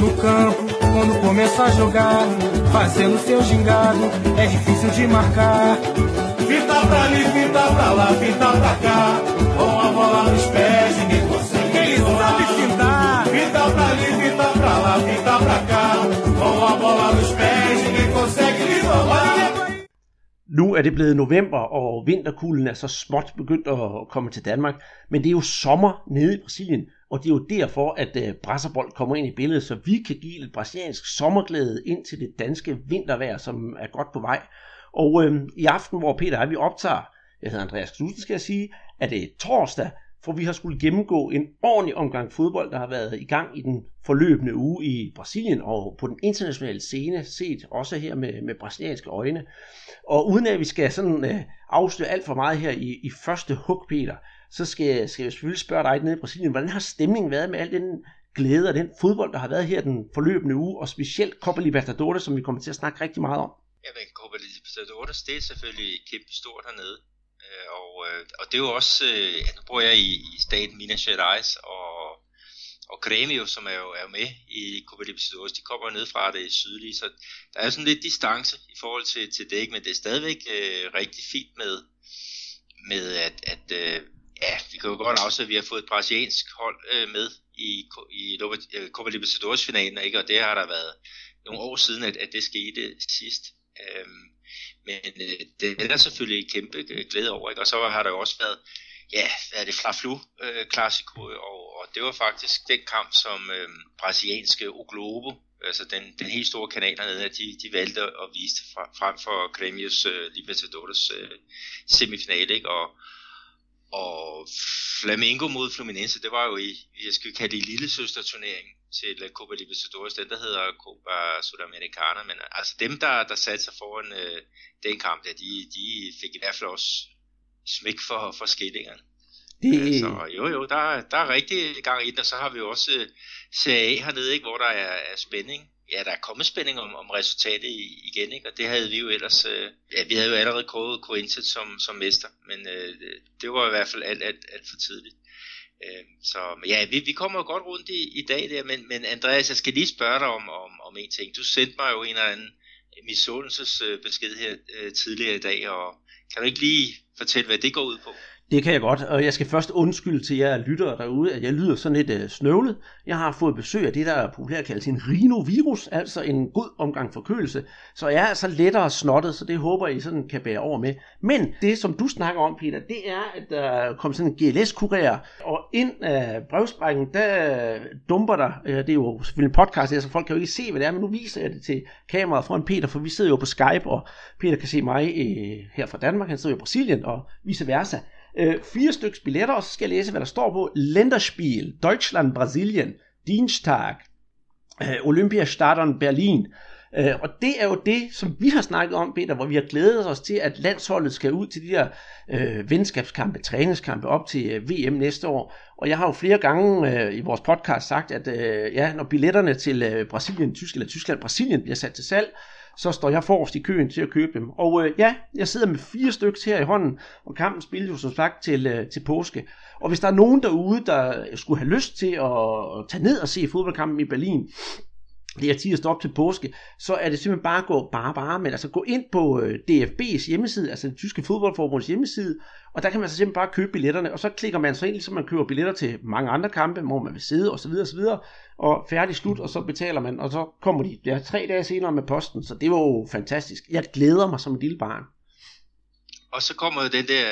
no campo, quando começa a jogar, fazendo seu gingado, é difícil de marcar. Fita pra ali, fita pra lá, fita pra cá, com a bola nos pés, ninguém consegue. Ele sabe fintar. Fita pra ali, fita pra lá, fita pra cá, com a bola nos pés, ninguém consegue lhe roubar. Nu er det blevet november, og vinterkulden er så småt begyndt at komme til Danmark. Men det er jo sommer nede i Brasilien, og det er jo derfor, at øh, brasserbold kommer ind i billedet, så vi kan give lidt brasiliansk sommerglæde ind til det danske vintervejr, som er godt på vej. Og øh, i aften, hvor Peter og jeg, vi optager, jeg hedder Andreas Knudsen, skal jeg sige, at det er torsdag, for vi har skulle gennemgå en ordentlig omgang fodbold, der har været i gang i den forløbende uge i Brasilien og på den internationale scene, set også her med, med brasilianske øjne. Og uden at vi skal sådan øh, afsløre alt for meget her i, i første hug, Peter, så skal, skal jeg selvfølgelig spørge dig nede i Brasilien, hvordan har stemningen været med al den glæde og den fodbold, der har været her den forløbende uge, og specielt Copa Libertadores, som vi kommer til at snakke rigtig meget om? Jamen, Copa Libertadores, det er selvfølgelig kæmpe stort hernede. Øh, og, øh, og det er jo også, øh, ja, nu bor jeg i, i staten Minas Gerais, og, og Grêmio, som er jo, er med i Copa Libertadores, de kommer ned fra det sydlige, så der er sådan lidt distance i forhold til, til det, men det er stadigvæk øh, rigtig fint med, med at, at øh, ja, vi kan jo godt afsætte, at vi har fået et brasiliansk hold øh, med i, i Copa øh, Libertadores finalen, ikke? og det har der været nogle år siden, at, at det skete sidst. Øhm, men øh, det er der selvfølgelig kæmpe øh, glæde over, ikke? og så har der jo også været, ja, hvad er det, Fla-Flu øh, Classico, og, og det var faktisk den kamp, som øh, brasilianske O Globo, altså den, den helt store kanal hernede, de, de valgte at vise frem for Gremios øh, Libertadores øh, semifinale, ikke? og og Flamengo mod Fluminense, det var jo i, jeg skal kalde det lille søsterturnering til Copa Libertadores, den der hedder Copa Sudamericana, men altså dem, der, der satte sig foran øh, den kamp, der, de, de fik i hvert fald også smæk for, for skillingerne. Det... Så jo, jo, der, der er rigtig gang i den, og så har vi jo også uh, CA hernede, ikke, hvor der er, er spænding ja, der er kommet spænding om, om resultatet igen, ikke? og det havde vi jo ellers, øh, ja, vi havde jo allerede kåret Corinthians som, som mester, men øh, det var i hvert fald alt, alt, alt for tidligt. Øh, så ja, vi, vi kommer jo godt rundt i, i dag der, men, men Andreas, jeg skal lige spørge dig om, om, om en ting. Du sendte mig jo en eller anden misundelsesbesked her øh, tidligere i dag, og kan du ikke lige fortælle, hvad det går ud på? Det kan jeg godt, og jeg skal først undskylde til jer lyttere derude, at jeg lyder sådan lidt øh, snøvlet. Jeg har fået besøg af det, der er populært kaldes en rhinovirus, altså en god omgang forkølelse. Så jeg er altså lettere snottet, så det håber I sådan kan bære over med. Men det, som du snakker om, Peter, det er, at der kom sådan en GLS-kurér, og ind af brevsprækken, der øh, dumper der, øh, det er jo selvfølgelig en podcast her, så folk kan jo ikke se, hvad det er, men nu viser jeg det til kameraet foran Peter, for vi sidder jo på Skype, og Peter kan se mig øh, her fra Danmark, han sidder jo i Brasilien, og vice versa øh, fire stykker billetter, og så skal jeg læse, hvad der står på. Länderspiel, Deutschland, Brasilien, Dienstag, øh, Olympiastadion, Berlin. Øh, og det er jo det, som vi har snakket om, Peter, hvor vi har glædet os til, at landsholdet skal ud til de der øh, venskabskampe, træningskampe op til øh, VM næste år. Og jeg har jo flere gange øh, i vores podcast sagt, at øh, ja, når billetterne til øh, Brasilien, Tyskland eller Tyskland, Brasilien bliver sat til salg, så står jeg forrest i køen til at købe dem. Og øh, ja, jeg sidder med fire stykker her i hånden, og kampen spiller jo som sagt til, øh, til påske. Og hvis der er nogen derude, der skulle have lyst til at, at tage ned og se fodboldkampen i Berlin, det er tirsdag op til påske, så er det simpelthen bare at gå, bare, bare, men altså gå ind på øh, DFB's hjemmeside, altså det tyske fodboldforbunds hjemmeside, og der kan man så simpelthen bare købe billetterne, og så klikker man så ind, ligesom man køber billetter til mange andre kampe, hvor man vil sidde, osv. osv. Og færdig slut, og så betaler man, og så kommer de ja, tre dage senere med posten, så det var jo fantastisk. Jeg glæder mig som et lille barn. Og så kommer den der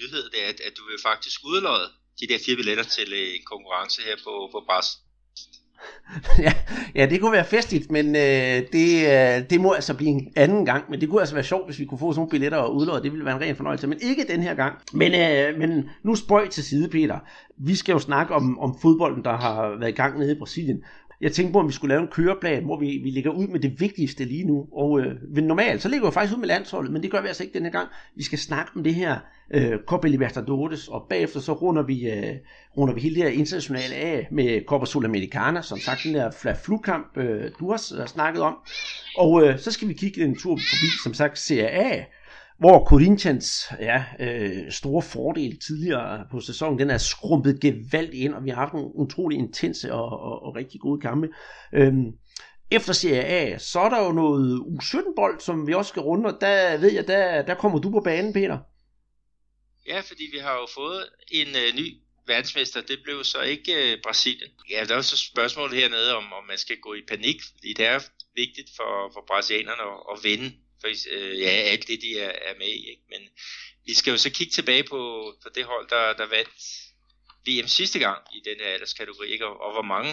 nyhed, der, at, at du vil faktisk udlåde de der fire billetter til en konkurrence her på, på Bras ja, ja, det kunne være festligt, men øh, det, øh, det må altså blive en anden gang. Men det kunne altså være sjovt, hvis vi kunne få sådan nogle billetter og udlåde. Det ville være en ren fornøjelse, men ikke den her gang. Men, øh, men nu spøj til side, Peter. Vi skal jo snakke om, om fodbolden, der har været i gang nede i Brasilien. Jeg tænkte på, om vi skulle lave en køreplan, hvor vi, vi ligger ud med det vigtigste lige nu. Og øh, normalt, så ligger vi faktisk ud med landsholdet, men det gør vi altså ikke denne gang. Vi skal snakke om det her øh, Copa Libertadores, og bagefter så runder vi, øh, runder vi hele det her internationale af med Copa Sudamericana, som sagt den der flat flukamp, øh, du har snakket om. Og øh, så skal vi kigge en tur forbi, som sagt, CAA, hvor Corinthians ja, øh, store fordel tidligere på sæsonen, den er skrumpet gevaldigt ind, og vi har haft nogle utrolig intense og, og, og rigtig gode kampe. Øhm, efter Serie A, så er der jo noget U17-bold, som vi også skal runde, og der ved jeg, der, der kommer du på banen, Peter. Ja, fordi vi har jo fået en øh, ny verdensmester, det blev så ikke øh, Brasilien. Ja, der er jo så spørgsmålet hernede, om, om man skal gå i panik, fordi det er vigtigt for, for brasilianerne at, at vinde for, øh, ja, alt det, de er, er med i. Ikke? Men vi skal jo så kigge tilbage på, på det hold, der, der vandt VM sidste gang i den her alderskategori, ikke? Og, og hvor mange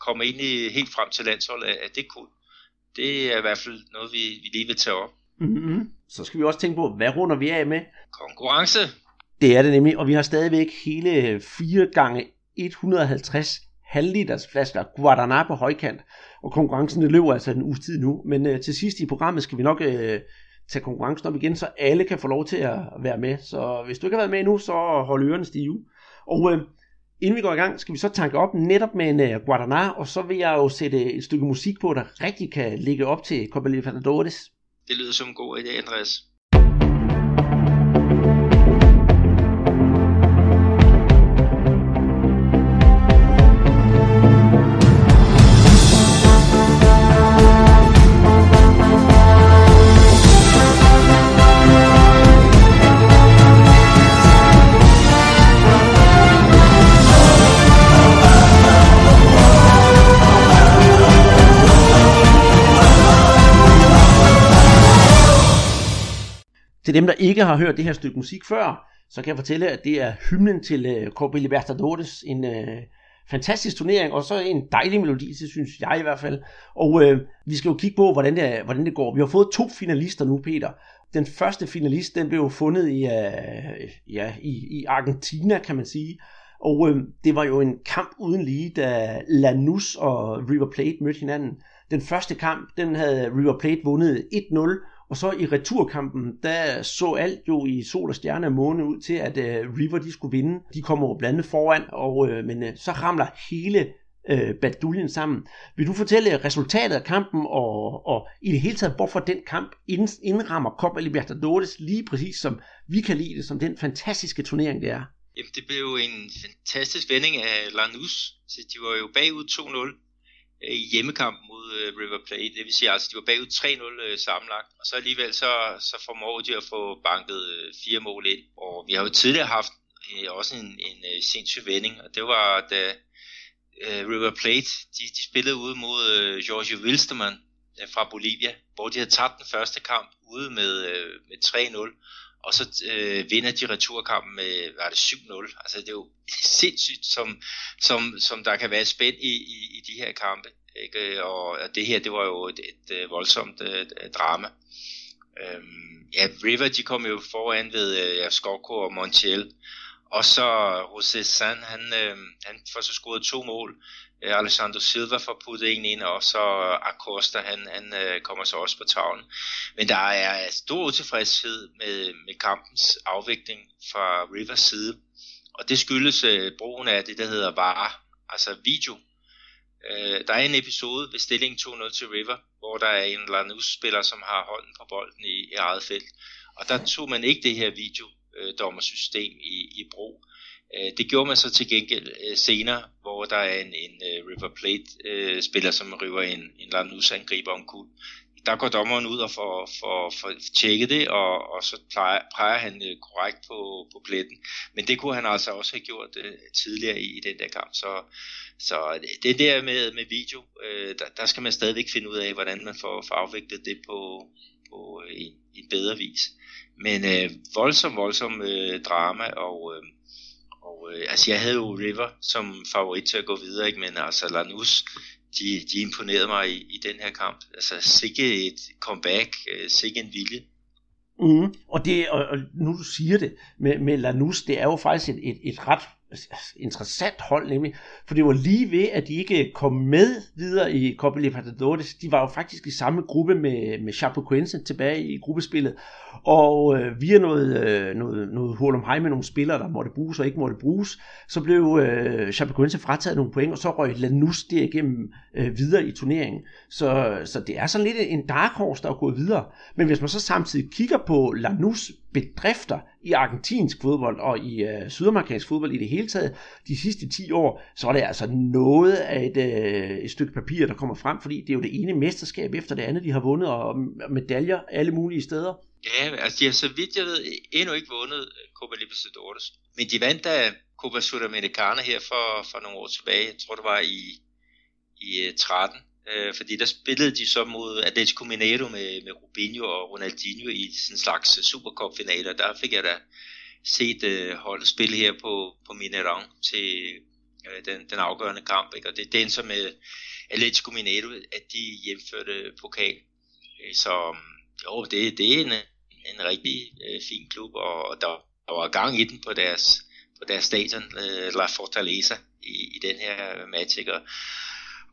kommer egentlig helt frem til landsholdet af det kul. Det er i hvert fald noget, vi, vi lige vil tage op. Mm-hmm. Så skal vi også tænke på, hvad runder vi af med? Konkurrence. Det er det nemlig, og vi har stadigvæk hele 4 gange 150 halvliters flasker Guaraná på højkant. Og konkurrencen det løber altså en uges tid nu. Men øh, til sidst i programmet skal vi nok øh, tage konkurrencen op igen, så alle kan få lov til at være med. Så hvis du ikke har været med endnu, så hold ørerne stive. Og øh, inden vi går i gang, skal vi så tanke op netop med en øh, Guaraná, og så vil jeg jo sætte et stykke musik på, der rigtig kan ligge op til Copa Libertadores. Det lyder som en god idé, Andreas. Til dem, der ikke har hørt det her stykke musik før, så kan jeg fortælle, at det er hymnen til uh, Copa Libertadores, en uh, fantastisk turnering, og så en dejlig melodi, det synes jeg i hvert fald. Og uh, vi skal jo kigge på, hvordan det, hvordan det går. Vi har fået to finalister nu, Peter. Den første finalist, den blev jo fundet i, uh, ja, i, i Argentina, kan man sige. Og uh, det var jo en kamp uden lige, da Lanús og River Plate mødte hinanden. Den første kamp, den havde River Plate vundet 1-0, og så i returkampen, der så alt jo i sol og stjerne og måne ud til, at øh, River de skulle vinde. De kommer jo blandt andet foran, og, øh, men øh, så ramler hele øh, baduljen sammen. Vil du fortælle resultatet af kampen, og, og i det hele taget, hvorfor den kamp ind, indrammer Copa Libertadores lige præcis som vi kan lide det, som den fantastiske turnering det er? Jamen, det blev jo en fantastisk vending af Lanús. Så de var jo bagud 2-0 Øh, hjemmekamp mod øh, River Plate. Det vil sige, altså de var bagud 3-0 øh, sammenlagt, og så alligevel så, så formår de at få banket øh, fire mål ind. Og vi har jo tidligere haft øh, også en, en øh, sindssyg vending, og det var da øh, River Plate, de, de spillede ude mod øh, Jorge Wilstermann øh, fra Bolivia, hvor de havde tabt den første kamp ude med, øh, med 3-0, og så øh, vinder de returkampen med, var det, 7-0. Altså det er jo sindssygt, som, som, som der kan være spænd i, i, i de her kampe. Ikke? Og det her, det var jo et, et, et voldsomt et, et drama. Øhm, ja, River, de kom jo foran ved øh, ja, Skorko og Montiel. Og så José San, han, øh, han får så scoret to mål. Øh, Alessandro Silva får puttet en ind, og så øh, Acosta, han, han øh, kommer så også på tavlen. Men der er stor utilfredshed med, med kampens afvikling fra Rivers side, og det skyldes brugen af det, der hedder VAR, altså video. Der er en episode ved stillingen 2-0 til River, hvor der er en Lanús-spiller, som har hånden på bolden i, i eget felt. Og der tog man ikke det her videodommersystem i, i brug. Øh, det gjorde man så til gengæld øh, senere, hvor der er en, en øh, River Plate spiller, som river en, en Lanús-angriber om kul. Der går dommeren ud og får, får, får tjekket det, og, og så plejer, han korrekt på, på pletten. Men det kunne han altså også have gjort uh, tidligere i, i den der kamp. Så, så det der med, med video, uh, der, der skal man stadigvæk finde ud af, hvordan man får, får afviklet det på, på en, en bedre vis. Men øh, voldsom, voldsom øh, drama, og... øh, og øh, altså jeg havde jo River som favorit til at gå videre, ikke? men altså Lanús, de, de imponerede mig i, i den her kamp. Altså sikke et comeback, øh, sikke en vilje. Mm. Og, det, og, og nu du siger det med, med Lanús, det er jo faktisk et, et, et ret interessant hold nemlig, for det var lige ved, at de ikke kom med videre i Copa Libertadores. De var jo faktisk i samme gruppe med, med Chapecoense tilbage i gruppespillet, og øh, via noget, øh, noget, noget hul om hej med nogle spillere, der måtte bruges og ikke måtte bruges, så blev øh, Chapecoense frataget nogle point, og så røg Lanús derigennem øh, videre i turneringen. Så, så det er sådan lidt en dark horse, der er gået videre. Men hvis man så samtidig kigger på Lanús bedrifter i argentinsk fodbold og i øh, sydamerikansk fodbold i det hele taget de sidste 10 år, så er det altså noget af et, øh, et stykke papir, der kommer frem, fordi det er jo det ene mesterskab efter det andet, de har vundet, og medaljer alle mulige steder. Ja, altså de har så vidt jeg ved endnu ikke vundet øh, Copa Libertadores, men de vandt da Copa Sudamericana her for, for nogle år tilbage, jeg tror det var i, i øh, 13, øh, fordi der spillede de så mod Atletico Mineiro med, med Rubinho og Ronaldinho i sådan en slags øh, Supercup-finaler. Der fik jeg da set øh, holdet spille her på, på Mineirão til øh, den, den afgørende kamp. Ikke? Og det er endte så med Atletico Mineiro, at de hjemførte pokal. Øh, så jo, det, det er en, en rigtig øh, fin klub, og, og der, der var gang i den på deres, på deres stadion, øh, La Fortaleza, i, i den her match. Ikke?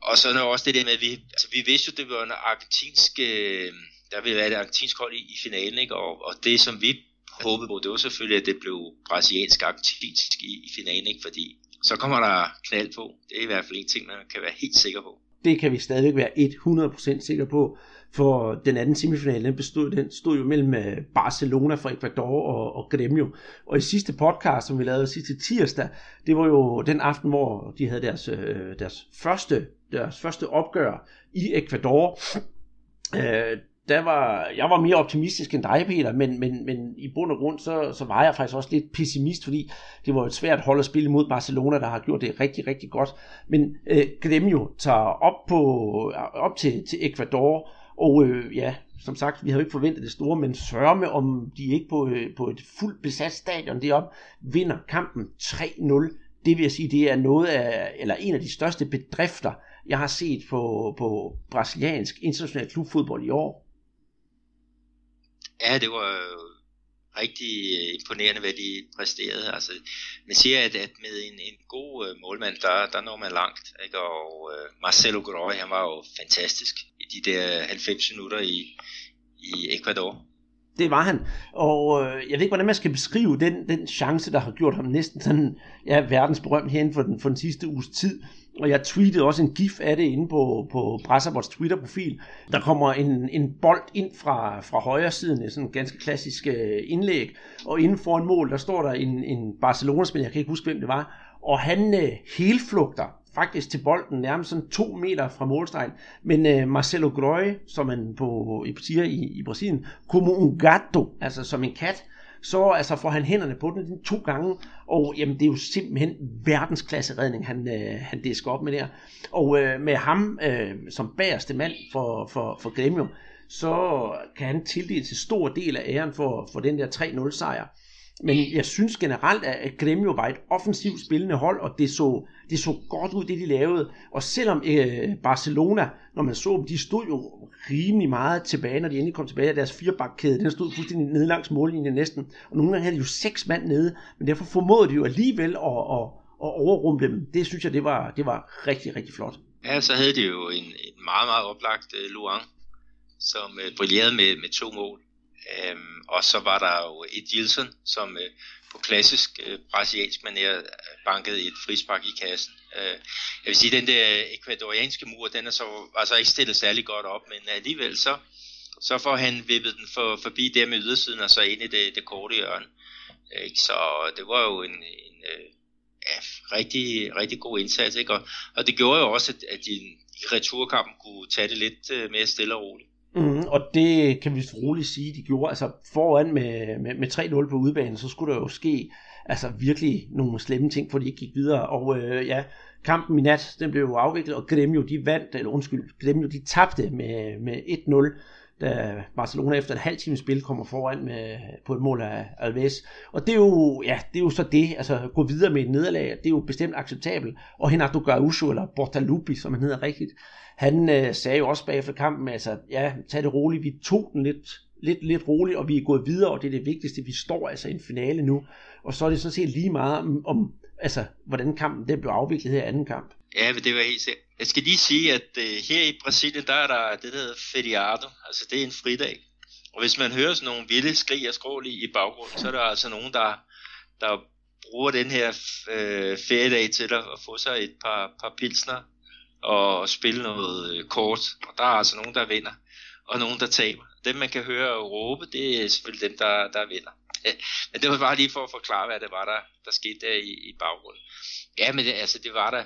Og, så er også det der med, at vi, altså, vi vidste jo, det var en argentinsk, øh, der ville være et argentinsk hold i, i finalen, ikke? Og, og det som vi håbede på, det var selvfølgelig, at det blev brasiliansk argentinsk i, i finalen, ikke? Fordi så kommer der knald på. Det er i hvert fald en ting, man kan være helt sikker på. Det kan vi stadigvæk være 100% sikker på, for den anden semifinal, den, bestod, den stod jo mellem øh, Barcelona fra Ecuador og, og Gremio. Og i sidste podcast, som vi lavede sidste tirsdag, det var jo den aften, hvor de havde deres, øh, deres første deres første opgør i Ecuador. Øh, der var, jeg var mere optimistisk end dig, Peter, men, men, men i bund og grund, så, så var jeg faktisk også lidt pessimist, fordi det var et svært hold at spille mod Barcelona, der har gjort det rigtig, rigtig godt. Men øh, Gremio tager op, på, op til, til Ecuador, og øh, ja, som sagt, vi havde ikke forventet det store, men sørme om de ikke på, øh, på et fuldt besat stadion deroppe vinder kampen 3-0. Det vil jeg sige, det er noget af, eller en af de største bedrifter, jeg har set på, på brasiliansk international klubfodbold i år. Ja, det var rigtig øh, imponerende, hvad de præsterede. Altså, man siger, at, at med en, en god øh, målmand, der, der når man langt. Ikke? Og uh, Marcelo Groy, han var jo fantastisk i de der 90 minutter i, i Ecuador. Det var han. Og øh, jeg ved ikke, hvordan man skal beskrive den, den chance, der har gjort ham næsten sådan, ja, verdensberømt herinde for den, for den sidste uges tid. Og jeg tweetede også en gif af det inde på, på Brasserbots Twitter-profil. Der kommer en, en bold ind fra, fra højre siden, et sådan ganske klassisk øh, indlæg. Og inden for en mål, der står der en, en Barcelona-spiller, jeg kan ikke huske, hvem det var. Og han øh, helflugter faktisk til bolden nærmest sådan to meter fra målstregen. Men øh, Marcelo Groy, som man på, siger i, i Brasilien, como un gato, altså som en kat, så altså får han hænderne på den to gange, og jamen, det er jo simpelthen verdensklasse redning, han, øh, han disker op med der. Og øh, med ham øh, som bagerste mand for, for, for Gremio, så kan han tildele til stor del af æren for, for den der 3-0 sejr. Men jeg synes generelt, at Gremio var et offensivt spillende hold, og det så, det så godt ud, det de lavede. Og selvom øh, Barcelona, når man så dem, de stod jo rimelig meget tilbage, når de endelig kom tilbage af deres firebakkæde. Den stod fuldstændig nede langs mållinjen næsten. Og nogle gange havde de jo seks mand nede, men derfor formåede de jo alligevel at, at, at overrumple dem. Det synes jeg, det var, det var rigtig, rigtig flot. Ja, så havde de jo en, en meget, meget oplagt uh, Luang, som uh, brillerede med, med to mål. Øhm, og så var der jo et Gilson, som øh, på klassisk øh, brasiliansk manér bankede et frispark i kassen. Øh, jeg vil sige, den der ekvadorianske mur, den er så, var så ikke stillet særlig godt op, men alligevel så, så får han vippet den for, forbi der med ydersiden og så ind i det, det korte hjørne. Ikke? så det var jo en, en øh, ja, rigtig, rigtig god indsats. Ikke? Og, og det gjorde jo også, at, at de i returkampen kunne tage det lidt øh, mere stille og roligt. Mm, og det kan vi roligt sige, de gjorde. Altså foran med, med, med 3-0 på udbanen, så skulle der jo ske altså virkelig nogle slemme ting, for de ikke gik videre. Og øh, ja, kampen i nat, den blev jo afviklet, og Gremio de vandt, eller undskyld, Gremio de tabte med, med 1-0 da Barcelona efter en halv time spil kommer foran med, på et mål af Alves. Og det er jo, ja, det er jo så det, altså gå videre med et nederlag, det er jo bestemt acceptabelt. Og Renato Gaucho, eller Bortalupi, som han hedder rigtigt, han øh, sagde jo også bagefter kampen, altså, ja, tag det roligt, vi tog den lidt, lidt, lidt roligt, og vi er gået videre, og det er det vigtigste, vi står altså i en finale nu. Og så er det sådan set lige meget, om, altså, hvordan kampen den blev afviklet her i anden kamp. Ja, men det var helt sikkert. Jeg skal lige sige, at øh, her i Brasilien, der er der det, der hedder feriado, altså det er en fridag. Og hvis man hører sådan nogle vilde skrig og skrål i, i baggrunden, så er der altså nogen, der, der bruger den her øh, feriedag til at, at få sig et par, par pilsner og spille noget øh, kort. Og der er altså nogen, der vinder, og nogen, der taber. Dem, man kan høre råbe, det er selvfølgelig dem, der, der vinder. Men det var bare lige for at forklare, hvad det var, der, der skete der i, i baggrunden. Ja, men det, altså, det var der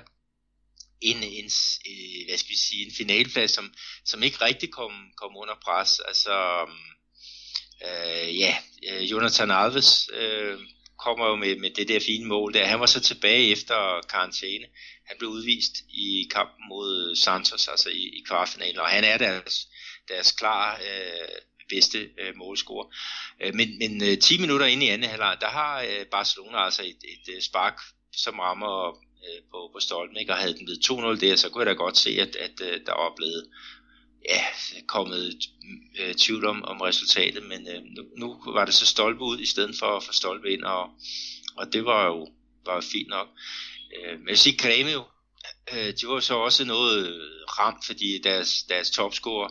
en, en, øh, hvad skal vi sige, en finalplads, som, som ikke rigtig kom, kom under pres. Altså, øh, ja, øh, Jonathan Alves øh, kommer jo med, med det der fine mål der. Han var så tilbage efter karantæne. Han blev udvist i kampen mod Santos, altså i, i kvartfinalen, og han er deres, deres klar øh, bedste øh, målscorer. Øh, men men øh, 10 minutter inde i anden halvleg, der har øh, Barcelona altså et, et, et spark, som rammer øh, på, på stolpen, ikke? og havde den blevet 2-0 der, så kunne jeg da godt se, at, at øh, der var blevet ja, kommet øh, tvivl om, om resultatet, men øh, nu, nu var det så stolpe ud i stedet for, for stolpe ind, og, og det var jo var jo fint nok. Øh, men jeg siger, Grêmio, øh, de var så også noget ramt, fordi deres, deres topscorer,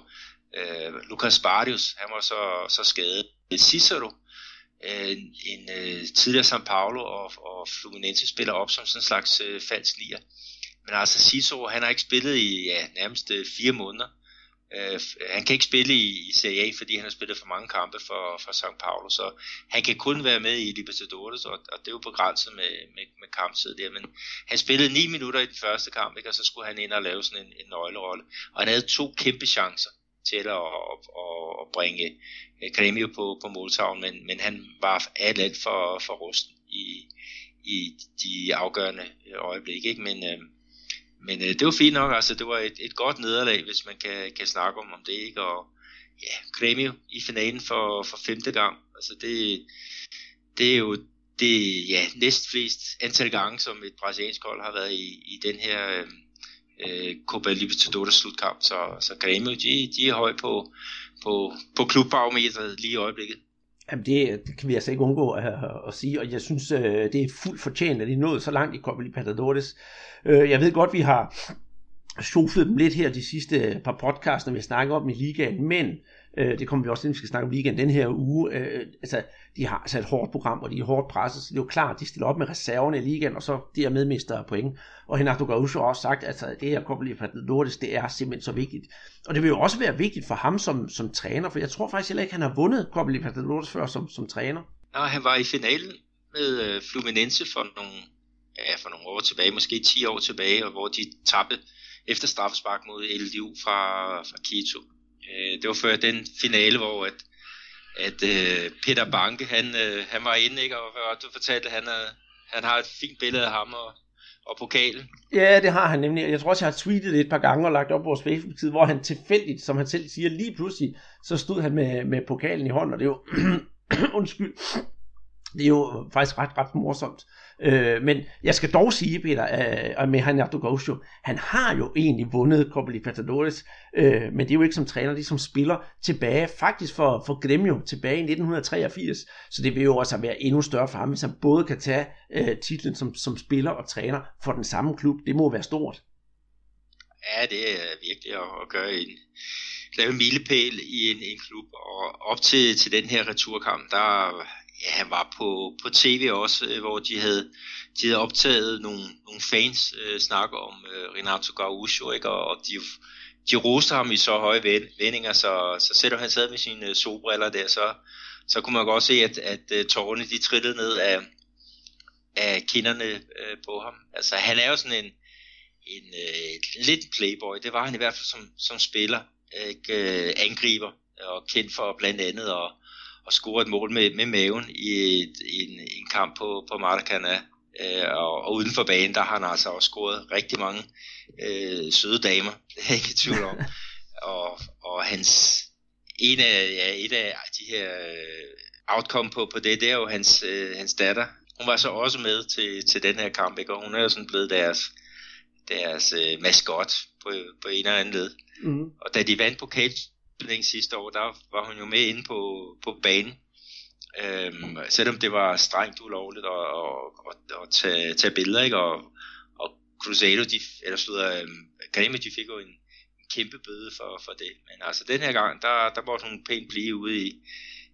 øh, Lucas Bardius, han var så, så skadet. Cicero, øh, en øh, tidligere São Paulo og, og Fluminense spiller op som sådan en slags øh, falsk nier. Men altså Cicero, han har ikke spillet i ja, nærmest øh, fire måneder. Øh, han kan ikke spille i, i Serie A, fordi han har spillet for mange kampe for, for São Paulo, så han kan kun være med i Libertadores, og, og det er jo begrænset med, med, med kamptid der, men han spillede 9 minutter i den første kamp, ikke? og så skulle han ind og lave sådan en, en nøglerolle, og han havde to kæmpe chancer til at, at, at, at bringe øh, Grêmio på, på måltavlen, men, men han var alt, alt for, for rusten i, i de afgørende øh, øjeblikke, ikke? men øh, men øh, det var fint nok, altså det var et, et godt nederlag, hvis man kan, kan snakke om, om det ikke, og ja, Grêmio i finalen for, for femte gang, altså det, det er jo det ja, næstflest antal gange, som et brasiliansk hold har været i, i den her øh, Copa Libertadores slutkamp, så, så Grêmio, de, de er høj på, på, på klubbarometeret lige i øjeblikket. Jamen det, det kan vi altså ikke undgå at, at sige, og jeg synes, øh, det er fuldt fortjent, at de nåede så langt i Copa Libertadores. Øh, jeg ved godt, vi har sjoflet dem lidt her de sidste øh, par podcasts, når vi har snakket om i ligaen, men øh, det kommer vi også til, vi skal snakke om ligaen den her uge. Øh, altså, de har altså et hårdt program, og de er hårdt presset, så det er jo klart, de stiller op med reserverne i ligaen, og så dermed mister point. Og Renato Gaucho har også sagt, at altså, det her Copa Libertadores, det er simpelthen så vigtigt. Og det vil jo også være vigtigt for ham som, som træner, for jeg tror faktisk heller ikke, han har vundet Copa Libertadores før som, som træner. Nej, han var i finalen med øh, Fluminense for nogle, ja, for nogle år tilbage, måske 10 år tilbage, og hvor de tabte efter straffespark mod LDU fra, fra Quito. Øh, det var før den finale, hvor at, at øh, Peter Banke, han, øh, han var inde, ikke? og, og du fortalte, at han, øh, han har et fint billede af ham og, og pokalen. Ja, det har han nemlig. Jeg tror også, jeg har tweetet det et par gange og lagt op på vores Facebook-side, hvor han tilfældigt, som han selv siger, lige pludselig, så stod han med, med pokalen i hånden, og det er jo, undskyld, det er jo faktisk ret, ret morsomt. Øh, men jeg skal dog sige, Peter, øh, at med Renato Gaúcho, han har jo egentlig vundet Copa Libertadores, øh, men det er jo ikke som træner, det er som spiller tilbage, faktisk for, for Gremio, tilbage i 1983. Så det vil jo også være endnu større for ham, hvis han både kan tage øh, titlen som, som spiller og træner for den samme klub. Det må være stort. Ja, det er virkelig at, at gøre en, lave en milepæl i en, en klub, og op til, til den her returkamp, der ja, han var på, på tv også, øh, hvor de havde, de havde optaget nogle, nogle fans øh, snakke om øh, Renato Gaúcho, ikke? Og, og de, de roste ham i så høje vendinger, så, så selvom han sad med sine øh, solbriller der, så, så kunne man godt se, at, at øh, tårerne de trillede ned af, af kinderne øh, på ham. Altså han er jo sådan en, en øh, lidt playboy, det var han i hvert fald som, som spiller, ikke? Øh, angriber, og kendt for blandt andet at og score et mål med, med maven i, et, i en, en kamp på, på Maracana. Øh, og, og uden for banen, der har han altså også scoret rigtig mange øh, søde damer, det er jeg ikke i tvivl om. og, og hans, en af, ja, et af de her øh, outcome på, på det, det er jo hans, øh, hans datter. Hun var så også med til, til den her kamp, ikke? og hun er jo sådan blevet deres, deres øh, maskot på, på en eller anden led. Mm. Og da de vandt pokal turnering sidste år, der var hun jo med inde på, på banen. Øhm, selvom det var strengt ulovligt at, at, at, at tage, tage billeder, ikke? Og, og Cruzado, de, eller slutter, øhm, Grêmio, de fik jo en, en kæmpe bøde for, for det. Men altså den her gang, der, der måtte hun pænt blive ude i,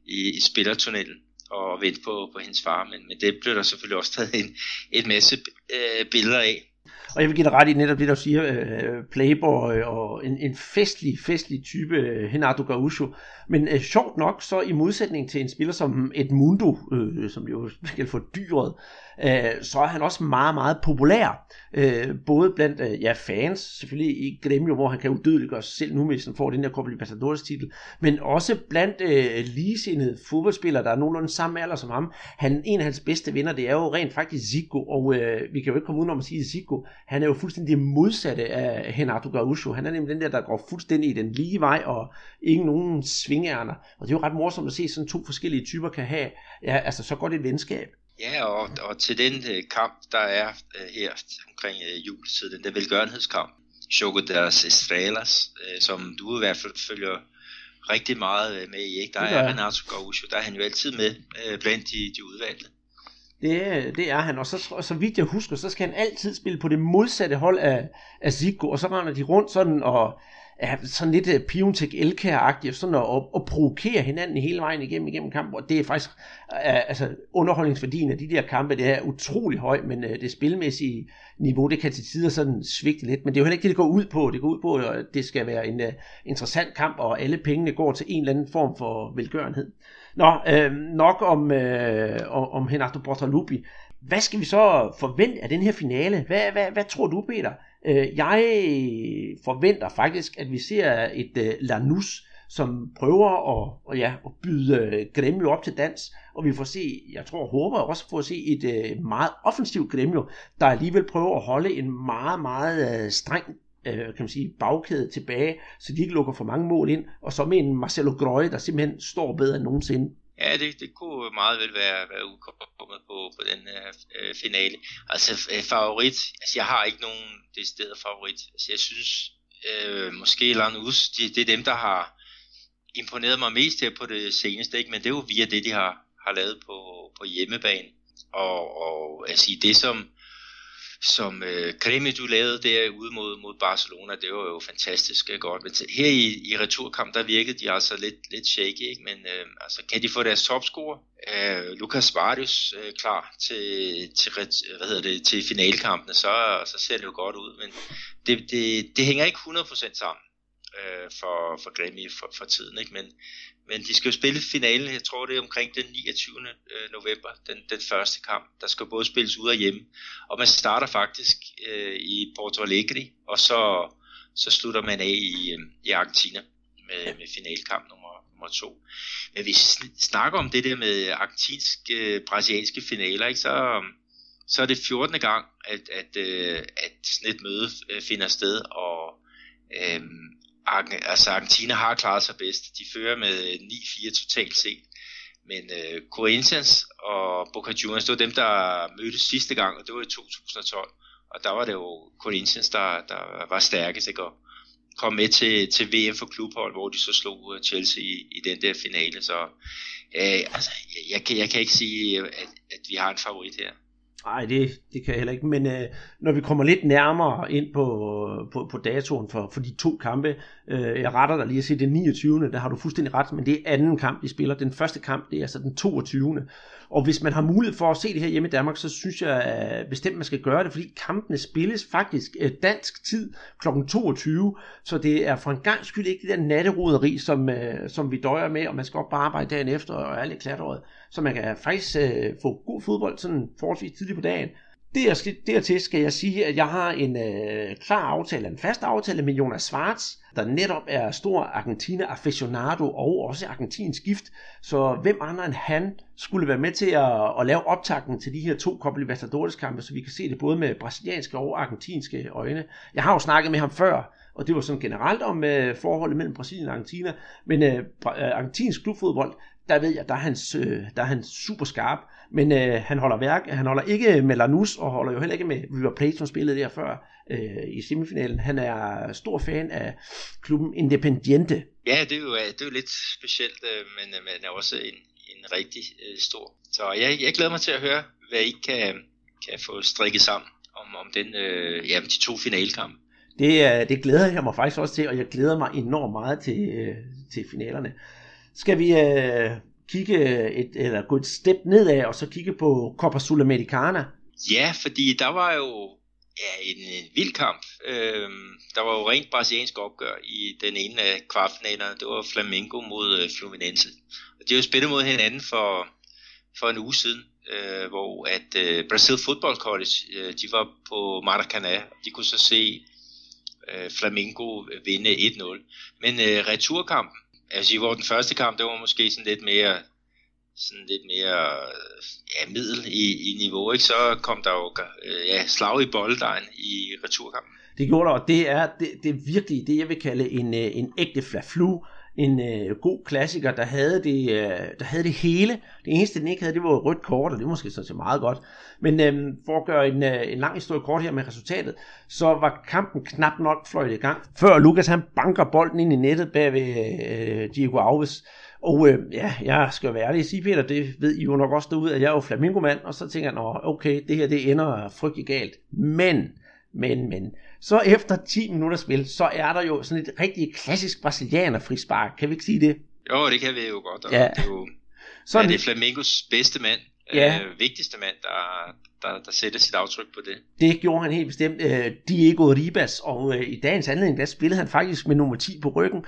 i, i spillertunnelen og vente på, på hendes far, men, men det blev der selvfølgelig også taget en, en masse øh, billeder af. Og jeg vil give dig ret i netop det, der siger, øh, Playboy og en, en festlig, festlig type, øh, Renato Gaucho. Men øh, sjovt nok, så i modsætning til en spiller som Edmundo, øh, som jo skal få dyret, øh, så er han også meget, meget populær. Øh, både blandt øh, ja, fans, selvfølgelig i Gremio, hvor han kan udødeliggøre sig selv nu, hvis han får den der Copa Libertadores titel, men også blandt øh, ligesindede fodboldspillere, der er nogenlunde samme alder som ham. Han, en af hans bedste venner, det er jo rent faktisk Zico, og øh, vi kan jo ikke komme ud om at sige Zico, han er jo fuldstændig modsatte af Renato Gaucho. Han er nemlig den der, der går fuldstændig i den lige vej, og ikke nogen svingærner. Og det er jo ret morsomt at se, sådan to forskellige typer kan have, ja, altså så godt et venskab. Ja, og, og til den uh, kamp, der er uh, her omkring uh, juletid, den der velgørenhedskamp, Choco deres Estrellas, uh, som du i hvert fald følger rigtig meget uh, med i, ikke? Der er Renato Gaucho, der er han jo altid med blandt de, de udvalgte. Det, det er han, og så, så vidt jeg husker, så skal han altid spille på det modsatte hold af, af Zico, og så render de rundt sådan og er sådan lidt øh, uh, Piontek Elkær-agtigt, sådan og, og provokere hinanden hele vejen igennem, igennem kampen, og det er faktisk, uh, altså underholdningsværdien af de der kampe, det er utrolig høj, men uh, det spilmæssige niveau, det kan til tider sådan svigte lidt, men det er jo heller ikke det, det går ud på, det går ud på, at det skal være en uh, interessant kamp, og alle pengene går til en eller anden form for velgørenhed. Nå, øh, nok om, øh, om Renato Bortalupi. Hvad skal vi så forvente af den her finale? Hvad, hvad, hvad tror du, Peter? Øh, jeg forventer faktisk, at vi ser et øh, Lanús, som prøver at, og ja, at byde øh, Gremio op til dans, og vi får se, jeg tror, håber også få at se et øh, meget offensivt Gremio, der alligevel prøver at holde en meget, meget øh, streng øh, kan man sige, bagkæde tilbage, så de ikke lukker for mange mål ind, og så med en Marcelo Grøje, der simpelthen står bedre end nogensinde. Ja, det, det kunne meget vel være, være udkommet på, på den øh, her øh, finale. Altså øh, favorit, altså jeg har ikke nogen decideret favorit. Altså jeg synes, øh, måske Lanús, de, det er dem, der har imponeret mig mest her på det seneste, ikke? men det er jo via det, de har, har lavet på, på hjemmebane. Og, og altså det, som som øh, Kremi, du lavede derude mod, mod Barcelona, det var jo fantastisk øh, godt. Men her i, i returkamp, der virkede de altså lidt, lidt shaky, ikke? men øh, altså, kan de få deres topscorer, øh, Lucas Vardius øh, klar til, til, hvad hedder det, til finalekampene, så, så ser det jo godt ud, men det, det, det hænger ikke 100% sammen øh, for, for Grammy for, for tiden, ikke? Men, men de skal jo spille finalen, jeg tror det er omkring den 29. Øh, november, den, den første kamp. Der skal både spilles ud og hjemme. Og man starter faktisk øh, i Porto Alegre, og så, så slutter man af i, øh, i Argentina med, med finalkamp nummer, nummer to. Men hvis vi snakker om det der med argentinske, brasilianske finaler, ikke, så, så er det 14. gang, at, at, at sådan et møde finder sted, og øhm, altså Argentina har klaret sig bedst. De fører med øh, 9-4 totalt set. Men øh, Corinthians og Boca Juniors, det var dem, der mødtes sidste gang, og det var i 2012. Og der var det jo Corinthians, der, der var stærkest, ikke? Og kom med til, til VM for klubhold, hvor de så slog øh, Chelsea i, i den der finale. Så øh, altså, jeg, jeg, kan, jeg kan ikke sige, øh, at, at vi har en favorit her. Nej, det, det kan jeg heller ikke. Men øh, når vi kommer lidt nærmere ind på, på, på datoen for, for de to kampe, øh, jeg retter dig lige at sige, det 29. Der har du fuldstændig ret, men det er anden kamp, vi spiller. Den første kamp, det er altså den 22. Og hvis man har mulighed for at se det her hjemme i Danmark, så synes jeg øh, bestemt, man skal gøre det, fordi kampene spilles faktisk øh, dansk tid kl. 22, så det er for en gang skyld ikke det der natteroderi, som, øh, som vi døjer med, og man skal op bare arbejde dagen efter og er lidt klatret. Så man kan faktisk øh, få god fodbold sådan forholdsvis tidligt på dagen. Dertil skal jeg sige, at jeg har en øh, klar aftale, en fast aftale med Jonas Schwartz, der netop er stor Argentina aficionado og også argentinsk gift. Så hvem andre end han skulle være med til at, at lave optakten til de her to Copa Libertadores kampe, så vi kan se det både med brasilianske og argentinske øjne. Jeg har jo snakket med ham før, og det var sådan generelt om øh, forholdet mellem Brasilien og Argentina, men øh, øh argentinsk klubfodbold, der ved jeg, der er han, øh, der er han super skarp, men øh, han holder værk, han holder ikke med Lanús, og holder jo heller ikke med River Plate, som spillede der før øh, i semifinalen. Han er stor fan af klubben Independiente. Ja, det er jo, det er jo lidt specielt, øh, men, øh, men er også en, en rigtig øh, stor. Så jeg, jeg glæder mig til at høre, hvad I kan, kan få strikket sammen om, om den, øh, jamen, de to finalekampe. Det, det glæder jeg mig faktisk også til, og jeg glæder mig enormt meget til, øh, til finalerne. Skal vi øh, kigge et, eller gå et step nedad, og så kigge på Copa Sudamericana? Ja, fordi der var jo ja, en, en vild kamp. Øhm, der var jo rent brasiliansk opgør i den ene af kvartfinalerne. Det var Flamengo mod øh, Fluminense. Og de jo spillet mod hinanden for, for en uge siden, øh, hvor at øh, Brazil Football College, øh, de var på Maracanã. De kunne så se øh, Flamengo vinde 1-0. Men øh, returkampen, altså hvor den første kamp, det var måske sådan lidt mere sådan lidt mere ja, middel i, i niveau, ikke? så kom der jo øh, ja, slag i bolddejen i returkampen. Det gjorde der, og det er, det, det er virkelig det, jeg vil kalde en, øh, en ægte flaflu. En øh, god klassiker, der havde, det, øh, der havde det hele. Det eneste, den ikke havde, det var rødt kort, og det var måske så til meget godt. Men øh, for at gøre en, øh, en lang historie kort her med resultatet, så var kampen knap nok fløjt i gang, før Lukas han banker bolden ind i nettet bag ved øh, Diego Alves. Og øh, ja, jeg skal være ærlig at sige, Peter, det ved I jo nok også derude, at jeg er jo flamingomand, og så tænker jeg, okay, det her det ender frygtelig galt. Men, men, men, så efter 10 minutter spil, så er der jo sådan et rigtig klassisk brasilianer frispark. Kan vi ikke sige det? Jo, det kan vi jo godt. ja. Det er jo sådan, ja, det er Flamingos bedste mand, ja. øh, vigtigste mand, der, der, der sætter sit aftryk på det. Det gjorde han helt bestemt. Øh, Diego Ribas, og øh, i dagens anledning, der spillede han faktisk med nummer 10 på ryggen.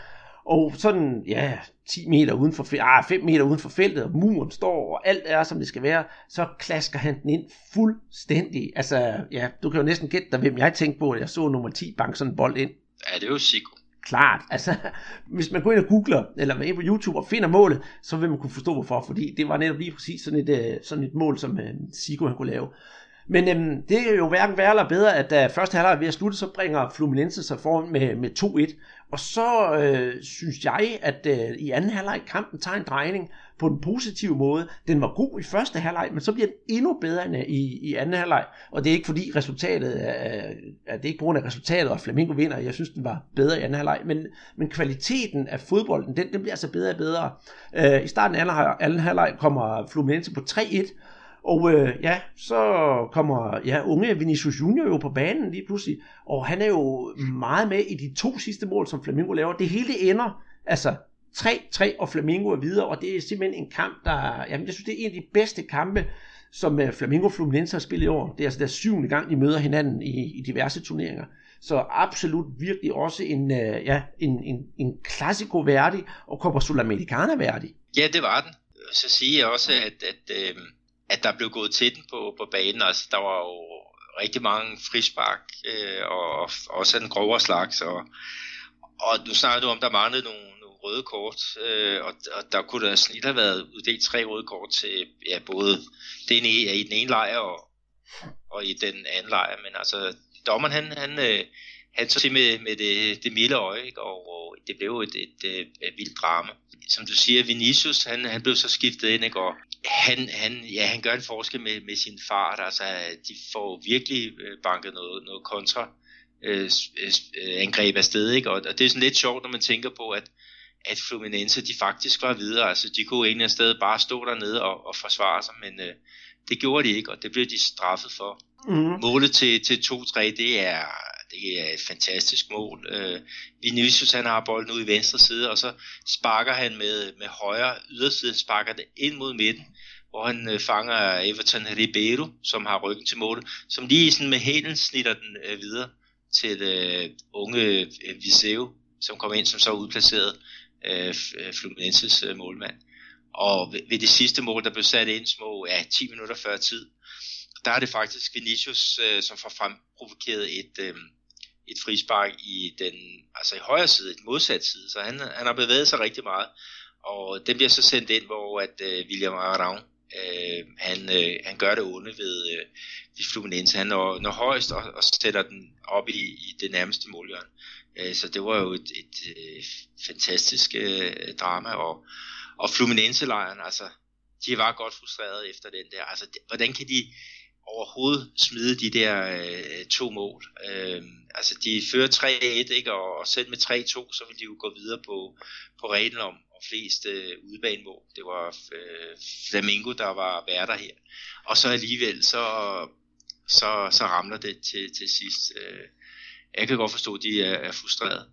Og sådan, ja, 10 meter uden for, ah, 5 meter uden for feltet, og muren står, og alt er, som det skal være, så klasker han den ind fuldstændig. Altså, ja, du kan jo næsten gætte dig, hvem jeg tænkte på, at jeg så nummer 10 banke sådan en bold ind. Ja, det er jo Sigo. Klart, altså, hvis man går ind og googler, eller man er på YouTube og finder målet, så vil man kunne forstå hvorfor, fordi det var netop lige præcis sådan et, øh, sådan et mål, som uh, Sigo han kunne lave. Men øhm, det er jo hverken værre eller bedre, at da første halvleg er ved at slutte, så bringer Fluminense sig foran med, med 2-1. Og så øh, synes jeg, at øh, i anden halvleg kampen tager en drejning på den positive måde. Den var god i første halvleg, men så bliver den endnu bedre end øh, i, i anden halvleg. Og det er ikke fordi resultatet, øh, er, er det er ikke på grund af resultatet, og Flamingo vinder. Jeg synes, den var bedre i anden halvleg. Men, men kvaliteten af fodbolden, den, den bliver altså bedre og bedre. Øh, I starten af anden, anden halvleg kommer Fluminense på 3-1, og øh, ja, så kommer ja, unge Vinicius Junior jo på banen lige pludselig, og han er jo meget med i de to sidste mål, som Flamingo laver. Det hele ender, altså 3-3, og Flamingo er videre, og det er simpelthen en kamp, der, jamen jeg synes, det er en af de bedste kampe, som uh, Flamingo Fluminense har spillet i år. Det er altså deres syvende gang, de møder hinanden i, i diverse turneringer. Så absolut virkelig også en, uh, ja, en, en, en klassiko værdig, og Copa Sudamericana værdig. Ja, det var den. Så siger jeg også, at, at øh at der blev gået til den på, på banen. Altså, der var jo rigtig mange frispark, øh, og også en grovere slags. Og, og nu snakker du om, der manglede nogle, nogle røde kort, øh, og, og der kunne der snit have været uddelt tre røde kort til ja, både den i, i den ene lejr og, og i den anden lejr. Men altså, dommeren han, han, øh, han så til med, med det, det milde øje, ikke? Og, og det blev et, et, et, et vildt drama. Som du siger, Vinicius, han, han blev så skiftet ind, ikke? og han, han, ja, han gør en forskel med, med sin fart. Altså, de får virkelig øh, banket noget, noget kontra øh, øh, angreb afsted, ikke? Og, og det er sådan lidt sjovt, når man tænker på, at, at Fluminense, de faktisk var videre. Altså, de kunne egentlig afsted bare stå dernede og, og forsvare sig, men øh, det gjorde de ikke, og det blev de straffet for. Mm. Målet til, til 2-3, det er, det er et fantastisk mål. Øh, Vinicius han har bolden ud i venstre side, og så sparker han med, med højre yderside, sparker det ind mod midten, hvor han øh, fanger Everton Ribeiro, som har ryggen til målet, som lige sådan med hælen snitter den øh, videre til øh, unge øh, Viseu, som kommer ind som så udplaceret øh, øh, Fluminenses øh, målmand. Og ved, ved det sidste mål, der blev sat ind små ja, 10 minutter før tid, der er det faktisk Vinicius, øh, som får fremprovokeret et, øh, et frispark i den, altså i højre side, et modsat side, så han, han har bevæget sig rigtig meget, og den bliver så sendt ind, hvor at øh, William Araun, øh, han, øh, han gør det onde ved øh, de Fluminense, han når, når højst og, og sætter den op i, i det nærmeste målhjørne. Øh, så det var jo et, et, et fantastisk øh, drama, og, og Fluminense-lejren, altså, de var godt frustrerede efter den der, altså, det, hvordan kan de overhovedet smide de der øh, to mål. Øh, altså de fører 3-1, ikke? Og, og selv med 3-2, så vil de jo gå videre på, på reglen om, om flest øh, udebanemål. Det var øh, Flamingo, der var værter her. Og så alligevel, så, så, så ramler det til, til sidst. Øh, jeg kan godt forstå, at de er, er frustrerede.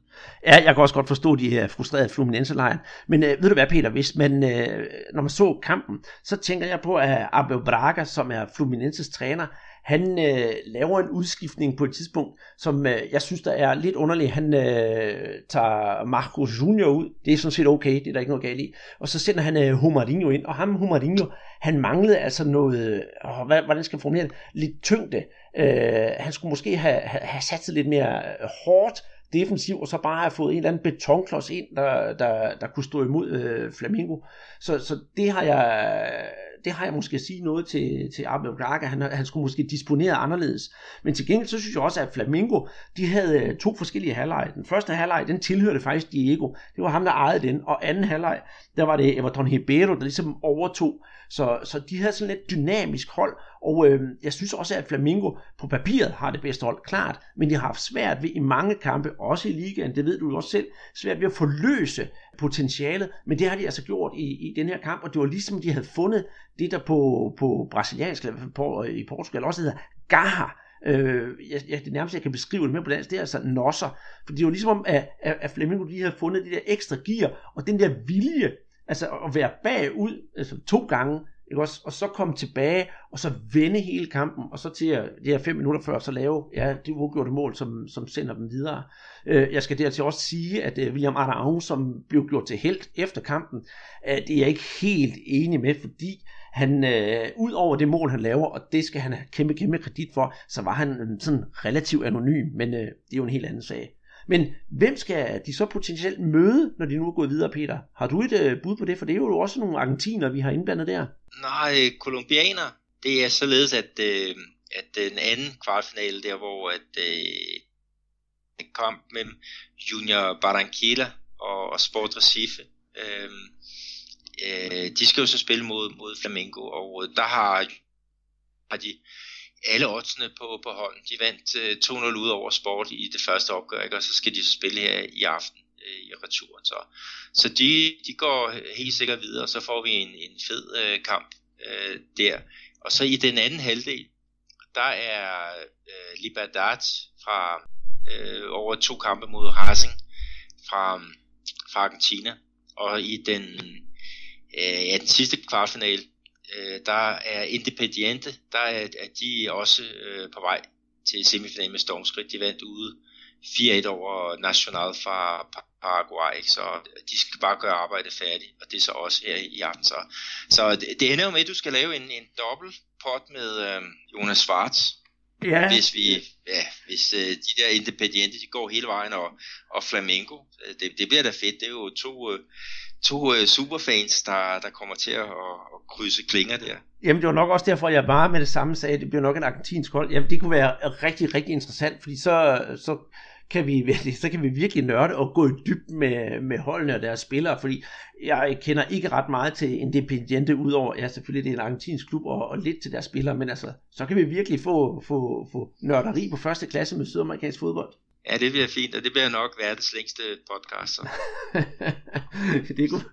Ja, jeg kan også godt forstå, at de er frustrerede Fluminense-lejren. Men øh, ved du hvad, Peter, hvis man, øh, når man så kampen, så tænker jeg på, at Abel Braga, som er Fluminenses træner, han øh, laver en udskiftning på et tidspunkt, som øh, jeg synes, der er lidt underligt. Han øh, tager Marco Junior ud. Det er sådan set okay, det er der ikke noget galt i. Og så sender han øh, Humarinho ind, og ham Humarinho, han manglede altså noget, øh, hvad, hvordan skal jeg formulere det, lidt tyngde. Øh, han skulle måske have, have, sat sig lidt mere øh, hårdt defensiv, og så bare have fået en eller anden betonklods ind, der, der, der kunne stå imod øh, Flamingo. Så, så det har jeg det har jeg måske at sige noget til, til Abel Braga. Han, han skulle måske disponere anderledes. Men til gengæld så synes jeg også, at Flamingo, de havde øh, to forskellige halvleje. Den første halvleg, den tilhørte faktisk Diego. Det var ham, der ejede den. Og anden halvleg, der var det Everton Ribeiro, der ligesom overtog. Så, så de havde sådan lidt dynamisk hold, og øh, jeg synes også, at Flamingo på papiret har det bedste hold, klart, men de har haft svært ved i mange kampe, også i ligaen, det ved du jo også selv, svært ved at forløse potentialet, men det har de altså gjort i, i den her kamp, og det var ligesom, de havde fundet det, der på, på brasiliansk, eller på, i Portugal også hedder gaha, øh, jeg, jeg, det nærmeste, jeg kan beskrive det med på dansk, det er altså nosser. For det var ligesom at, at, at Flamingo de havde fundet det der ekstra gear, og den der vilje, altså at være bagud altså to gange, ikke også? og så komme tilbage, og så vende hele kampen, og så til at, her fem minutter før, så lave ja, det uafgjorte mål, som, som sender dem videre. Øh, jeg skal dertil også sige, at øh, William Arnaud, som blev gjort til held efter kampen, øh, det er jeg ikke helt enig med, fordi han, øh, ud over det mål, han laver, og det skal han have kæmpe, kæmpe kredit for, så var han sådan relativt anonym, men øh, det er jo en helt anden sag. Men hvem skal de så potentielt møde, når de nu er gået videre, Peter? Har du et øh, bud på det? For det er jo også nogle argentiner, vi har indblandet der. Nej, kolumbianer. Det er således, at, øh, at den anden kvartfinale, der hvor at, øh, en kamp mellem Junior Barranquilla og, og Sport Recife, øh, øh, de skal jo så spille mod, mod Flamengo, og der har, har de alle oddsene på, på hånden. De vandt øh, 2-0 ud over sport i det første opgør, ikke? og så skal de spille her i aften øh, i returen. Så, så de, de går helt sikkert videre, og så får vi en, en fed øh, kamp øh, der. Og så i den anden halvdel, der er øh, Libertad fra øh, over to kampe mod Racing fra, fra Argentina, og i den, øh, ja, den sidste kvartfinale, øh, der er Independiente, der er, er de også øh, på vej til semifinalen med stormskridt. De vandt ude 4-1 over National fra Paraguay, så de skal bare gøre arbejdet færdigt, og det er så også her i aften. Så, så det, det ender jo med, at du skal lave en, en dobbelt pot med øh, Jonas Schwartz, ja. hvis vi, ja, hvis øh, de der Independiente, de går hele vejen, og, og Flamengo, det, det bliver da fedt, det er jo to, øh, to øh, superfans, der, der kommer til at, at krydse klinger der. Jamen det var nok også derfor, jeg bare med det samme sagde, at det bliver nok en argentinsk hold. Jamen det kunne være rigtig, rigtig interessant, fordi så, så kan vi, så kan vi virkelig nørde og gå i dybden med, med holdene og deres spillere, fordi jeg kender ikke ret meget til Independiente, udover, ja selvfølgelig det er en argentinsk klub, og, og lidt til deres spillere, men altså, så kan vi virkelig få, få, få nørderi på første klasse med sydamerikansk fodbold. Ja, det bliver fint, og det bliver nok verdens længste podcast. Så. det, kunne,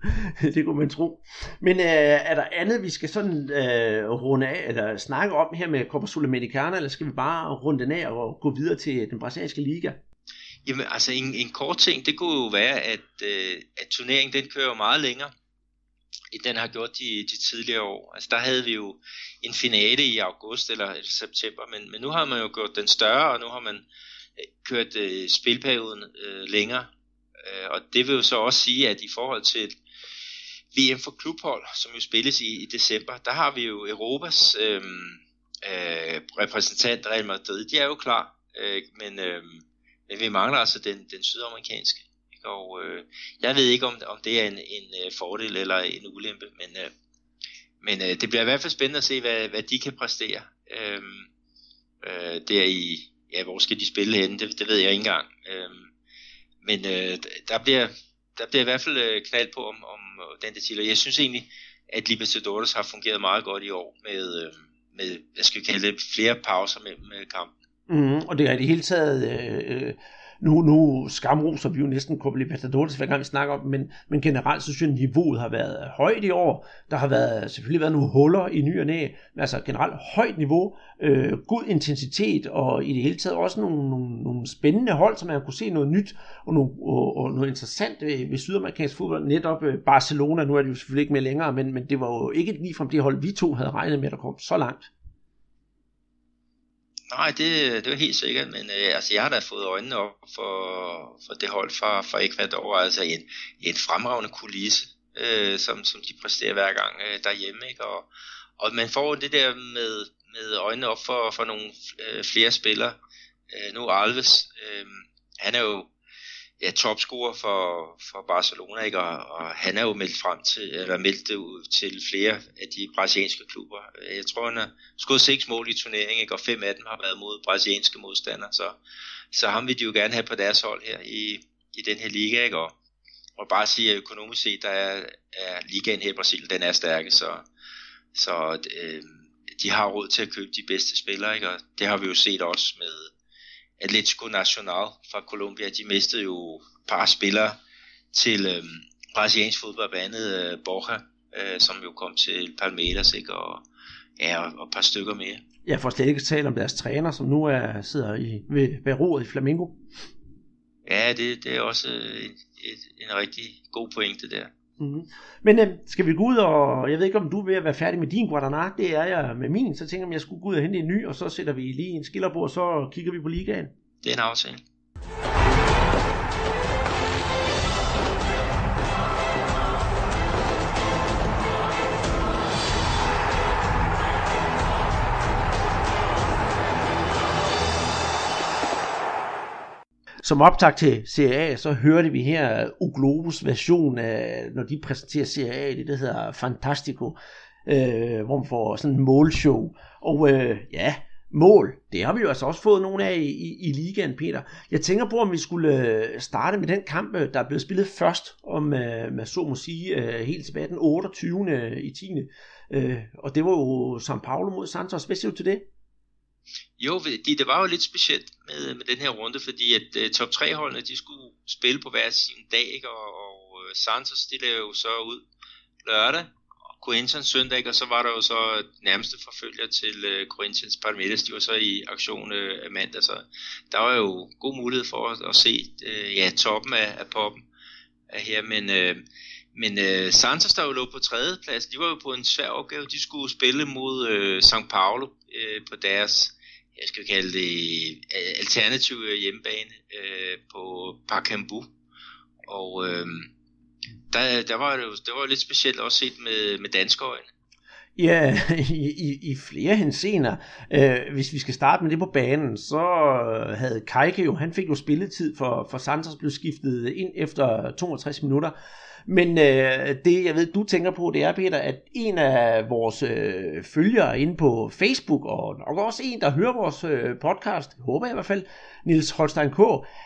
det kunne man tro. Men øh, er der andet, vi skal sådan øh, runde af, eller snakke om her med Copa Sudamericana, eller skal vi bare runde den af og gå videre til den brasilianske liga? Jamen, altså en, en kort ting, det kunne jo være, at, øh, at turneringen den kører jo meget længere, end den har gjort de, de tidligere år. Altså der havde vi jo en finale i august eller, eller september, men, men nu har man jo gjort den større, og nu har man kørt øh, spilperioden øh, længere. Øh, og det vil jo så også sige, at i forhold til VM for klubhold, som jo spilles i, i december, der har vi jo Europas øh, øh, repræsentant Real Madrid. De er jo klar, øh, men, øh, men vi mangler altså den, den sydamerikanske. Ikke? Og øh, jeg ved ikke, om, om det er en, en øh, fordel eller en ulempe, men, øh, men øh, det bliver i hvert fald spændende at se, hvad, hvad de kan præstere øh, øh, der i, ja, hvor skal de spille henne, det, det ved jeg ikke engang. Øhm, men øh, der, bliver, der bliver i hvert fald øh, knald på om, om øh, den der titel. Jeg synes egentlig, at Libertadores har fungeret meget godt i år med, øh, med, hvad skal vi kalde det, flere pauser mellem øh, kampen. Mm, og det er i det hele taget øh, øh nu, nu skamroser vi jo næsten Copa Libertadores, hver gang vi snakker om men, men generelt så synes jeg, niveauet har været højt i år. Der har været, selvfølgelig været nogle huller i ny og næ, men altså generelt højt niveau, øh, god intensitet, og i det hele taget også nogle, nogle, nogle spændende hold, så man kunne se noget nyt og, nogle, og, og noget interessant ved, ved sydamerikansk fodbold. Netop øh, Barcelona, nu er det jo selvfølgelig ikke med længere, men, men det var jo ikke ligefrem det hold, vi to havde regnet med, at der kom så langt. Nej, det, det var helt sikkert, men øh, altså, jeg har da fået øjnene op for, for det hold fra, fra Ecuador, altså en, en fremragende kulisse, øh, som, som de præsterer hver gang øh, derhjemme, ikke? Og, og man får det der med, med øjnene op for, for nogle øh, flere spillere. Øh, nu Alves, øh, han er jo ja, topscorer for, for Barcelona, ikke? Og, og han er jo meldt frem til, eller meldt det ud til flere af de brasilianske klubber. Jeg tror, han har skudt seks mål i turneringen, ikke? og fem af dem har været mod brasilianske modstandere, så, så ham vil de jo gerne have på deres hold her i, i den her liga, ikke? Og, og bare sige, at økonomisk set, der er, er ligaen her i Brasilien, den er stærke, så, så øh, de har råd til at købe de bedste spillere, ikke? og det har vi jo set også med Atletico Nacional fra Colombia, de mistede jo et par spillere til øh, brasiliansk fodbold, blandt andet øh, Borja, øh, som jo kom til Palmeiras, ikke? Og, ja, og, og et par stykker mere. Jeg får slet ikke tale om deres træner, som nu er, sidder i, ved, ved roret i Flamingo. Ja, det, det er også et, et, en rigtig god pointe der. Mm-hmm. Men øh, skal vi gå ud og, jeg ved ikke om du er ved at være færdig med din Guadalajara, det er jeg med min, så tænker jeg, om jeg skulle gå ud og hente en ny, og så sætter vi lige en skillerbord, og så kigger vi på ligaen. Det er en aftale. Som optag til CAA, så hørte vi her Uglobus version af, når de præsenterer CAA, det der hedder Fantastico, øh, hvor man får sådan en målshow. Og øh, ja, mål, det har vi jo altså også fået nogle af i, i, i ligaen, Peter. Jeg tænker på, om vi skulle øh, starte med den kamp, øh, der er blevet spillet først, om øh, man så må sige, øh, helt tilbage den 28. i 10. Og det var jo São Paulo mod Santos. Hvad siger du til det? Jo, det, det var jo lidt specielt med, med den her runde, fordi at uh, top 3 holdene, de skulle spille på hver sin dag, ikke? og, og uh, Santos stillede jo så ud lørdag, og Corinthians søndag, og så var der jo så nærmeste forfølger til uh, Corinthians Palmeiras, de var så i aktion uh, mandag, så der var jo god mulighed for at, at se uh, ja, toppen af, af poppen af her, men... Uh, men øh, Santos, der jo lå på tredje plads, de var jo på en svær opgave. De skulle spille mod øh, São Paulo øh, på deres, jeg skal kalde det, alternative hjemmebane øh, på Pakambu. Og øh, der, der var det jo det var lidt specielt også set med, med danske øjne. Ja, i, i, i flere hensener. Øh, hvis vi skal starte med det på banen, så havde Kajke jo, han fik jo spilletid for, for Santos blev skiftet ind efter 62 minutter. Men øh, det, jeg ved, du tænker på, det er, Peter, at en af vores øh, følgere inde på Facebook, og nok også en, der hører vores øh, podcast, håber jeg i hvert fald, Nils Holstein K.,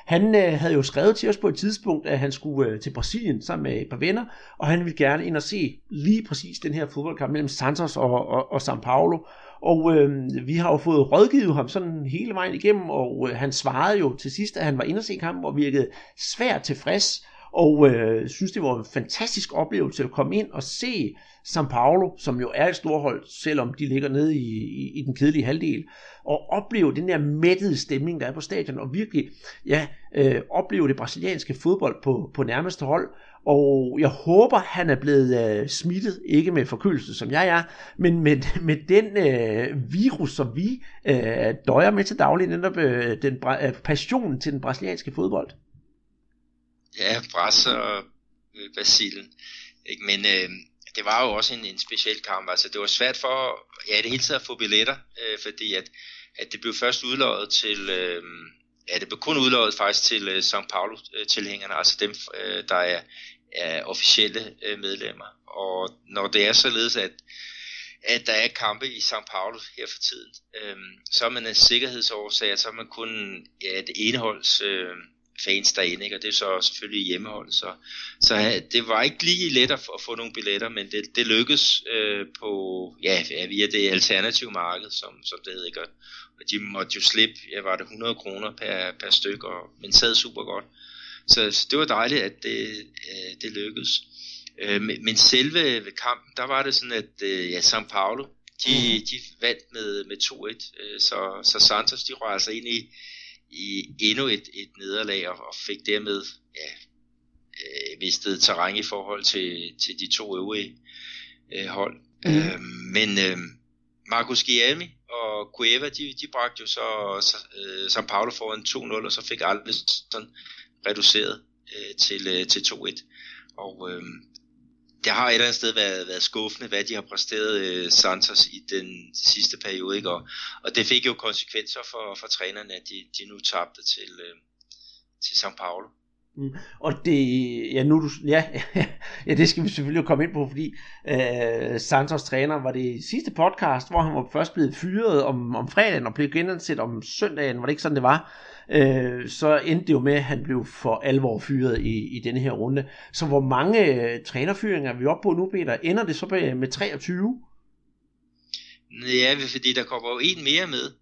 han øh, havde jo skrevet til os på et tidspunkt, at han skulle øh, til Brasilien sammen med et par venner, og han ville gerne ind og se lige præcis den her fodboldkamp mellem Santos og, og, og São Paulo. Og øh, vi har jo fået rådgivet ham sådan hele vejen igennem, og øh, han svarede jo til sidst, at han var inde og se kampen og virkede svært tilfreds og øh, synes, det var en fantastisk oplevelse at komme ind og se São Paulo, som jo er et storhold, selvom de ligger nede i, i, i den kedelige halvdel, og opleve den der mættede stemning, der er på stadion, og virkelig ja, øh, opleve det brasilianske fodbold på, på nærmeste hold. Og jeg håber, han er blevet øh, smittet, ikke med forkølelse, som jeg er, men med, med den øh, virus, som vi øh, døjer med til daglig, netop øh, den øh, passion til den brasilianske fodbold ja, Brass og øh, Basilen. Ikke? Men øh, det var jo også en, en speciel kamp. Altså, det var svært for, ja, det hele taget at få billetter, øh, fordi at, at det blev først udløjet til, øh, ja, det blev kun udløjet faktisk til øh, São Paulo-tilhængerne, altså dem, øh, der er, er officielle øh, medlemmer. Og når det er således, at at der er kampe i São Paulo her for tiden, øh, så er man af sikkerhedsårsager, så er man kun ja, et eneholds øh, fans derinde, ikke? og det er så selvfølgelig hjemmehold. Så, så det var ikke lige let at få, at få nogle billetter, men det, det lykkedes øh, på, ja, via det alternative marked, som, som det hedder. Ikke? Og de måtte jo slippe, ja, var det 100 kroner per, per stykke, og, men sad super godt. Så, så det var dejligt, at det, øh, det lykkedes. Øh, men selve ved kampen, der var det sådan, at øh, ja, São Paulo, de, mm. de vandt med, med 2-1, øh, så, så Santos de røg altså ind i, i endnu et, et nederlag og, og fik dermed ja, øh, mistet terræn i forhold til, til de to øvrige øh, hold. Mm. Øh, men øh, Marcus Guilherme og Cueva, de, de bragte jo så, så øh, São Paulo foran 2-0, og så fik sådan reduceret øh, til, øh, til 2-1. Og øh, det har et eller andet sted været, været skuffende, hvad de har præsteret øh, Santos i den sidste periode, ikke? Og, og det fik jo konsekvenser for, for trænerne, at de, de nu tabte til, øh, til São Paulo. Mm. Og det, ja, nu du, ja, ja, det skal vi selvfølgelig komme ind på, fordi øh, Santos træner var det sidste podcast, hvor han var først blevet fyret om, om fredagen og blev genansat om søndagen, var det ikke sådan, det var? Øh, så endte det jo med, at han blev for alvor fyret i, i denne her runde. Så hvor mange øh, trænerfyringer er vi oppe på nu, Peter? Ender det så med, med 23? Ja, fordi der kommer jo en mere med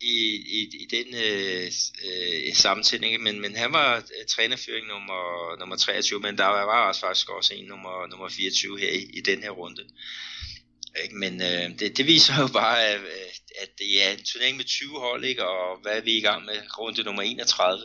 i, i, i den øh, øh, sammensætning, men, men han var øh, trænerføring nummer, nummer 23, men der var også faktisk også en nummer, nummer 24 her i, i den her runde. Ikke? Men øh, det, det viser jo bare, at, at det er en turnering med 20 hold, ikke? og hvad er vi i gang med? Runde nummer 31,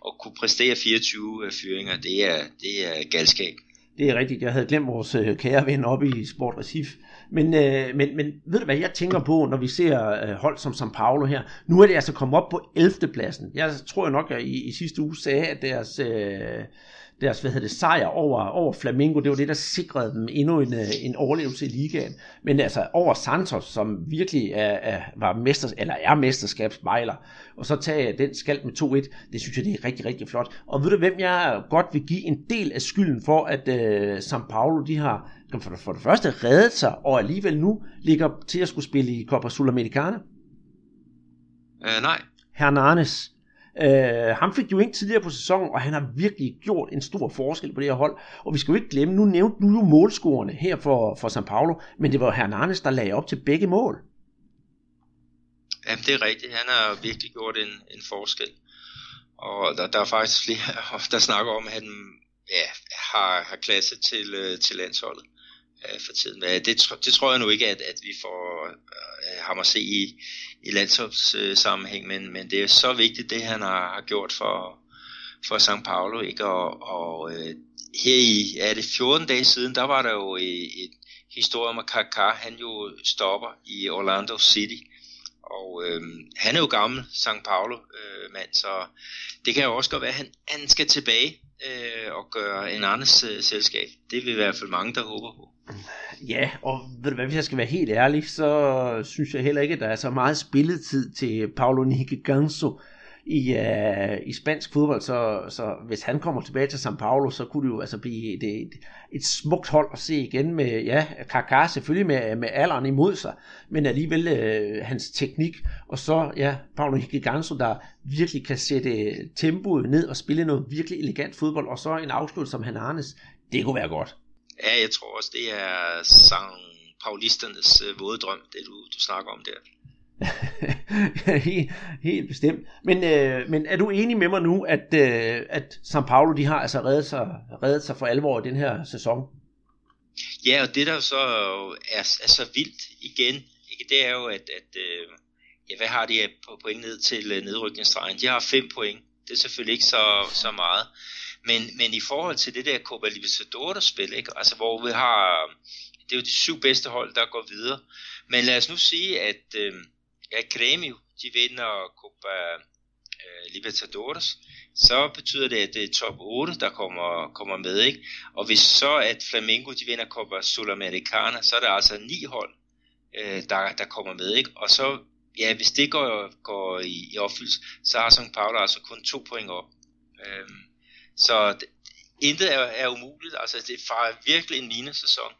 og kunne præstere 24 øh, fyringer, det er, det er galskab. Det er rigtigt, jeg havde glemt vores øh, kære ven oppe i Sport Recif. Men, øh, men, men ved du hvad jeg tænker på, når vi ser øh, hold som São Paulo her? Nu er det altså kommet op på 11. pladsen. Jeg tror nok, at i, i sidste uge sagde, at deres... Øh, deres hvad hedder det, sejr over, over Flamengo, det var det, der sikrede dem endnu en, øh, en overlevelse i ligaen. Men altså over Santos, som virkelig er, er, var mester, eller er mesterskabsmejler, og så tage den skald med 2-1, det synes jeg, det er rigtig, rigtig flot. Og ved du, hvem jeg godt vil give en del af skylden for, at uh, São Paulo, de har for, for det første reddet sig, og alligevel nu ligger til at skulle spille i Copa Sudamericana? Uh, nej. Hernanes. Øh, ham fik jo ind tidligere på sæsonen, og han har virkelig gjort en stor forskel på det her hold. Og vi skal jo ikke glemme, nu nævnte du jo målscorerne her for, for San Paulo, men det var Hernanes, der lagde op til begge mål. Jamen det er rigtigt, han har virkelig gjort en, en forskel. Og der, der er faktisk flere, der snakker om, at han ja, har, har klasse til, øh, til landsholdet øh, for tiden. Men det, det tror jeg nu ikke, at, at vi får øh, ham at se i, i landsholdssammenhæng, men, men det er så vigtigt, det han har, har gjort for, for São Paulo. Ikke? Og, og øh, her i er det 14 dage siden, der var der jo et, et historie om, at Kaká, han jo stopper i Orlando City. Og øh, han er jo gammel São Paulo øh, mand, så det kan jo også godt være, at han, han skal tilbage øh, og gøre en andens øh, selskab. Det vil i hvert fald mange, der håber på. Ja, og ved du hvad, hvis jeg skal være helt ærlig, så synes jeg heller ikke, at der er så meget spilletid til Paulo Ganso i, uh, i spansk fodbold, så, så hvis han kommer tilbage til São Paulo, så kunne det jo altså blive et, et, et smukt hold at se igen med, ja, Kaká selvfølgelig med, med alderen imod sig, men alligevel uh, hans teknik, og så, ja, Paulo Ganso, der virkelig kan sætte tempoet ned og spille noget virkelig elegant fodbold, og så en afslut som han Arnes, det kunne være godt. Ja, jeg tror også, det er San Paulisternes øh, våde drøm, det du, du snakker om der helt, helt bestemt. Men, øh, men er du enig med mig nu, at, øh, at San Paulo de har altså reddet sig, reddet sig for alvor i den her sæson? Ja, og det der så er, er så vildt igen, ikke, det er jo, at, at øh, ja, hvad har de på point ned til øh, nedrykningsstregen? De har fem point. Det er selvfølgelig ikke så, så meget. Men, men i forhold til det der Copa Libertadores spil, ikke? Altså, hvor vi har, det er jo de syv bedste hold, der går videre. Men lad os nu sige, at øh, ja, Grêmio, de vinder Copa øh, Libertadores, så betyder det, at det er top 8, der kommer, kommer med, ikke? Og hvis så at Flamengo, de vinder Copa Sudamericana, så er der altså ni hold, øh, der, der kommer med, ikke? Og så, ja, hvis det går, går i, i opfyldelse, så har São Paulo altså kun to point op. Øh, så det, intet er, er umuligt. Altså, det er virkelig en linesæson.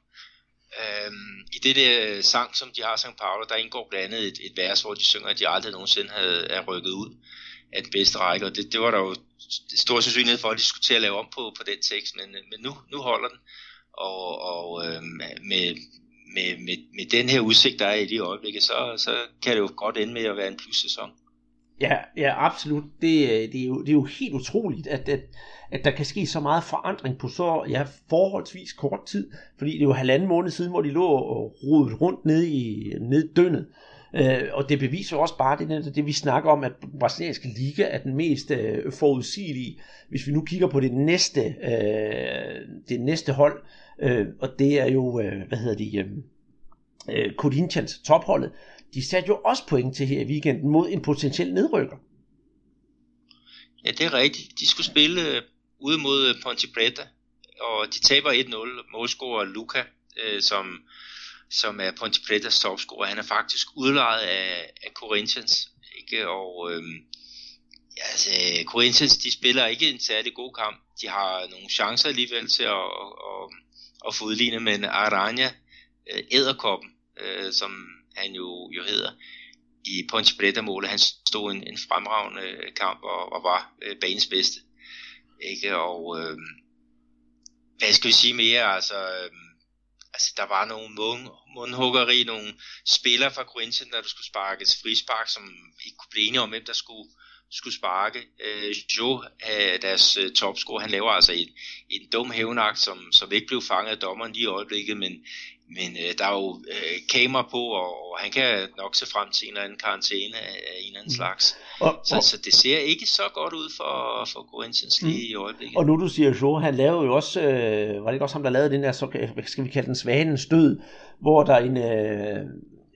Øhm, I det der sang, som de har St. Paolo, der indgår blandt andet et, et vers, hvor de synger, at de aldrig nogensinde havde, er rykket ud. af den bedste række, og det, det var der jo stor sandsynlighed for, at de skulle til at lave om på, på den tekst, men, men nu, nu holder den, og, og øh, med, med, med, med den her udsigt, der er i det øjeblik, så, så kan det jo godt ende med at være en plus-sæson. Ja, ja, absolut. Det, øh, det, er jo, det er jo helt utroligt, at, at, at der kan ske så meget forandring på så ja, forholdsvis kort tid. Fordi det er jo halvanden måned siden, hvor de lå og rodet rundt ned i, ned i dønnet. Øh, og det beviser også bare det, det, vi snakker om, at brasilianske liga er den mest øh, forudsigelige. Hvis vi nu kigger på det næste, øh, det næste hold, øh, og det er jo, øh, hvad hedder det, øh, øh Corinthians topholdet, de satte jo også point til her i weekenden mod en potentiel nedrykker. Ja, det er rigtigt. De skulle spille øh, ude mod øh, Ponte Preta, og de taber 1-0. Målscorer Luca, øh, som som er Ponte Pretas topscorer. Han er faktisk udlejet af, af Corinthians. Ikke? Og øhm, ja, altså, Corinthians de spiller ikke en særlig god kamp. De har nogle chancer alligevel til at, at, at, at få udlignet, men Aranya, øh, æderkoppen, øh, som han jo, jo hedder, i punch Preta-målet, han stod en, en fremragende kamp og, og var øh, banens bedste. Ikke? Og øh, hvad skal vi sige mere? Altså, øh, altså der var nogle mund, mundhuggeri, nogle spillere fra Corinthians, der skulle sparkes frispark, som ikke kunne blive enige om, hvem der skulle, skulle sparke. Øh, jo, øh, deres øh, topscorer, han laver altså en, en dum hævnagt, som, som ikke blev fanget af dommeren lige i øjeblikket, men, men øh, der er jo øh, kamera på, og, og han kan nok se frem til en eller anden karantæne af, en eller anden mm. slags. Og, så, og, så det ser ikke så godt ud for, for Corinthians lige mm. i øjeblikket. Og nu du siger jo, han lavede jo også, øh, var det ikke også ham, der lavede den der, så skal vi kalde den svanens død, hvor der en, øh,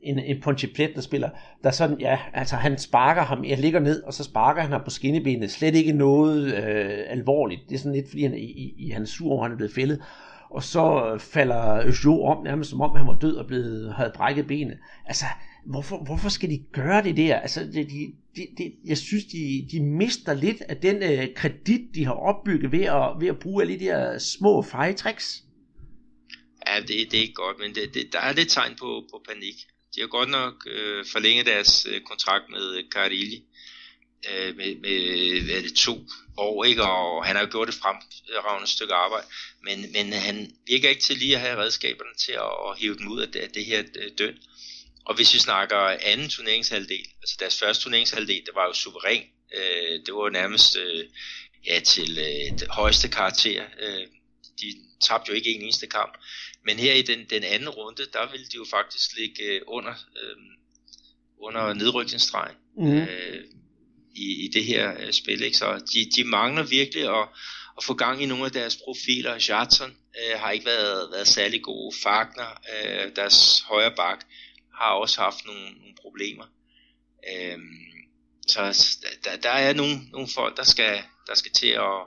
en, en Ponchiplet, der spiller, der sådan, ja, altså han sparker ham, jeg ligger ned, og så sparker han ham på skinnebenet, slet ikke noget øh, alvorligt, det er sådan lidt, fordi han, i, i, han er sur over, han er blevet fældet, og så falder Jo om, nærmest som om han var død og blevet, havde brækket benet. Altså, hvorfor, hvorfor skal de gøre det der? Altså, det, de, de, de, jeg synes, de, de mister lidt af den øh, kredit, de har opbygget ved at, ved at bruge alle de der små fejtricks. Ja, det, det er ikke godt, men det, det, der er lidt tegn på, på panik. De har godt nok øh, forlænget deres øh, kontrakt med øh, Carilli øh, med, med hvad det, to år, ikke? og han har jo gjort et fremragende stykke arbejde, men, men han virker ikke til lige at have redskaberne til at, at hive dem ud af det, af det her øh, døn. Og hvis vi snakker anden turneringshalvdel, altså deres første turneringshalvdel, det var jo suveræn. Øh, det var nærmest øh, ja, til øh, det højeste karakter. Øh, de tabte jo ikke en eneste kamp. Men her i den, den anden runde, der ville de jo faktisk ligge øh, under, øh, under nedrykningsstregen. Mm. Øh, i, i det her øh, spil. Ikke? Så de, de mangler virkelig at, at få gang i nogle af deres profiler. Jadson øh, har ikke været, været særlig gode. Fagner, øh, deres højre bak, har også haft nogle, nogle problemer. Øh, så der, der er nogle, nogle folk, der skal, der skal til at,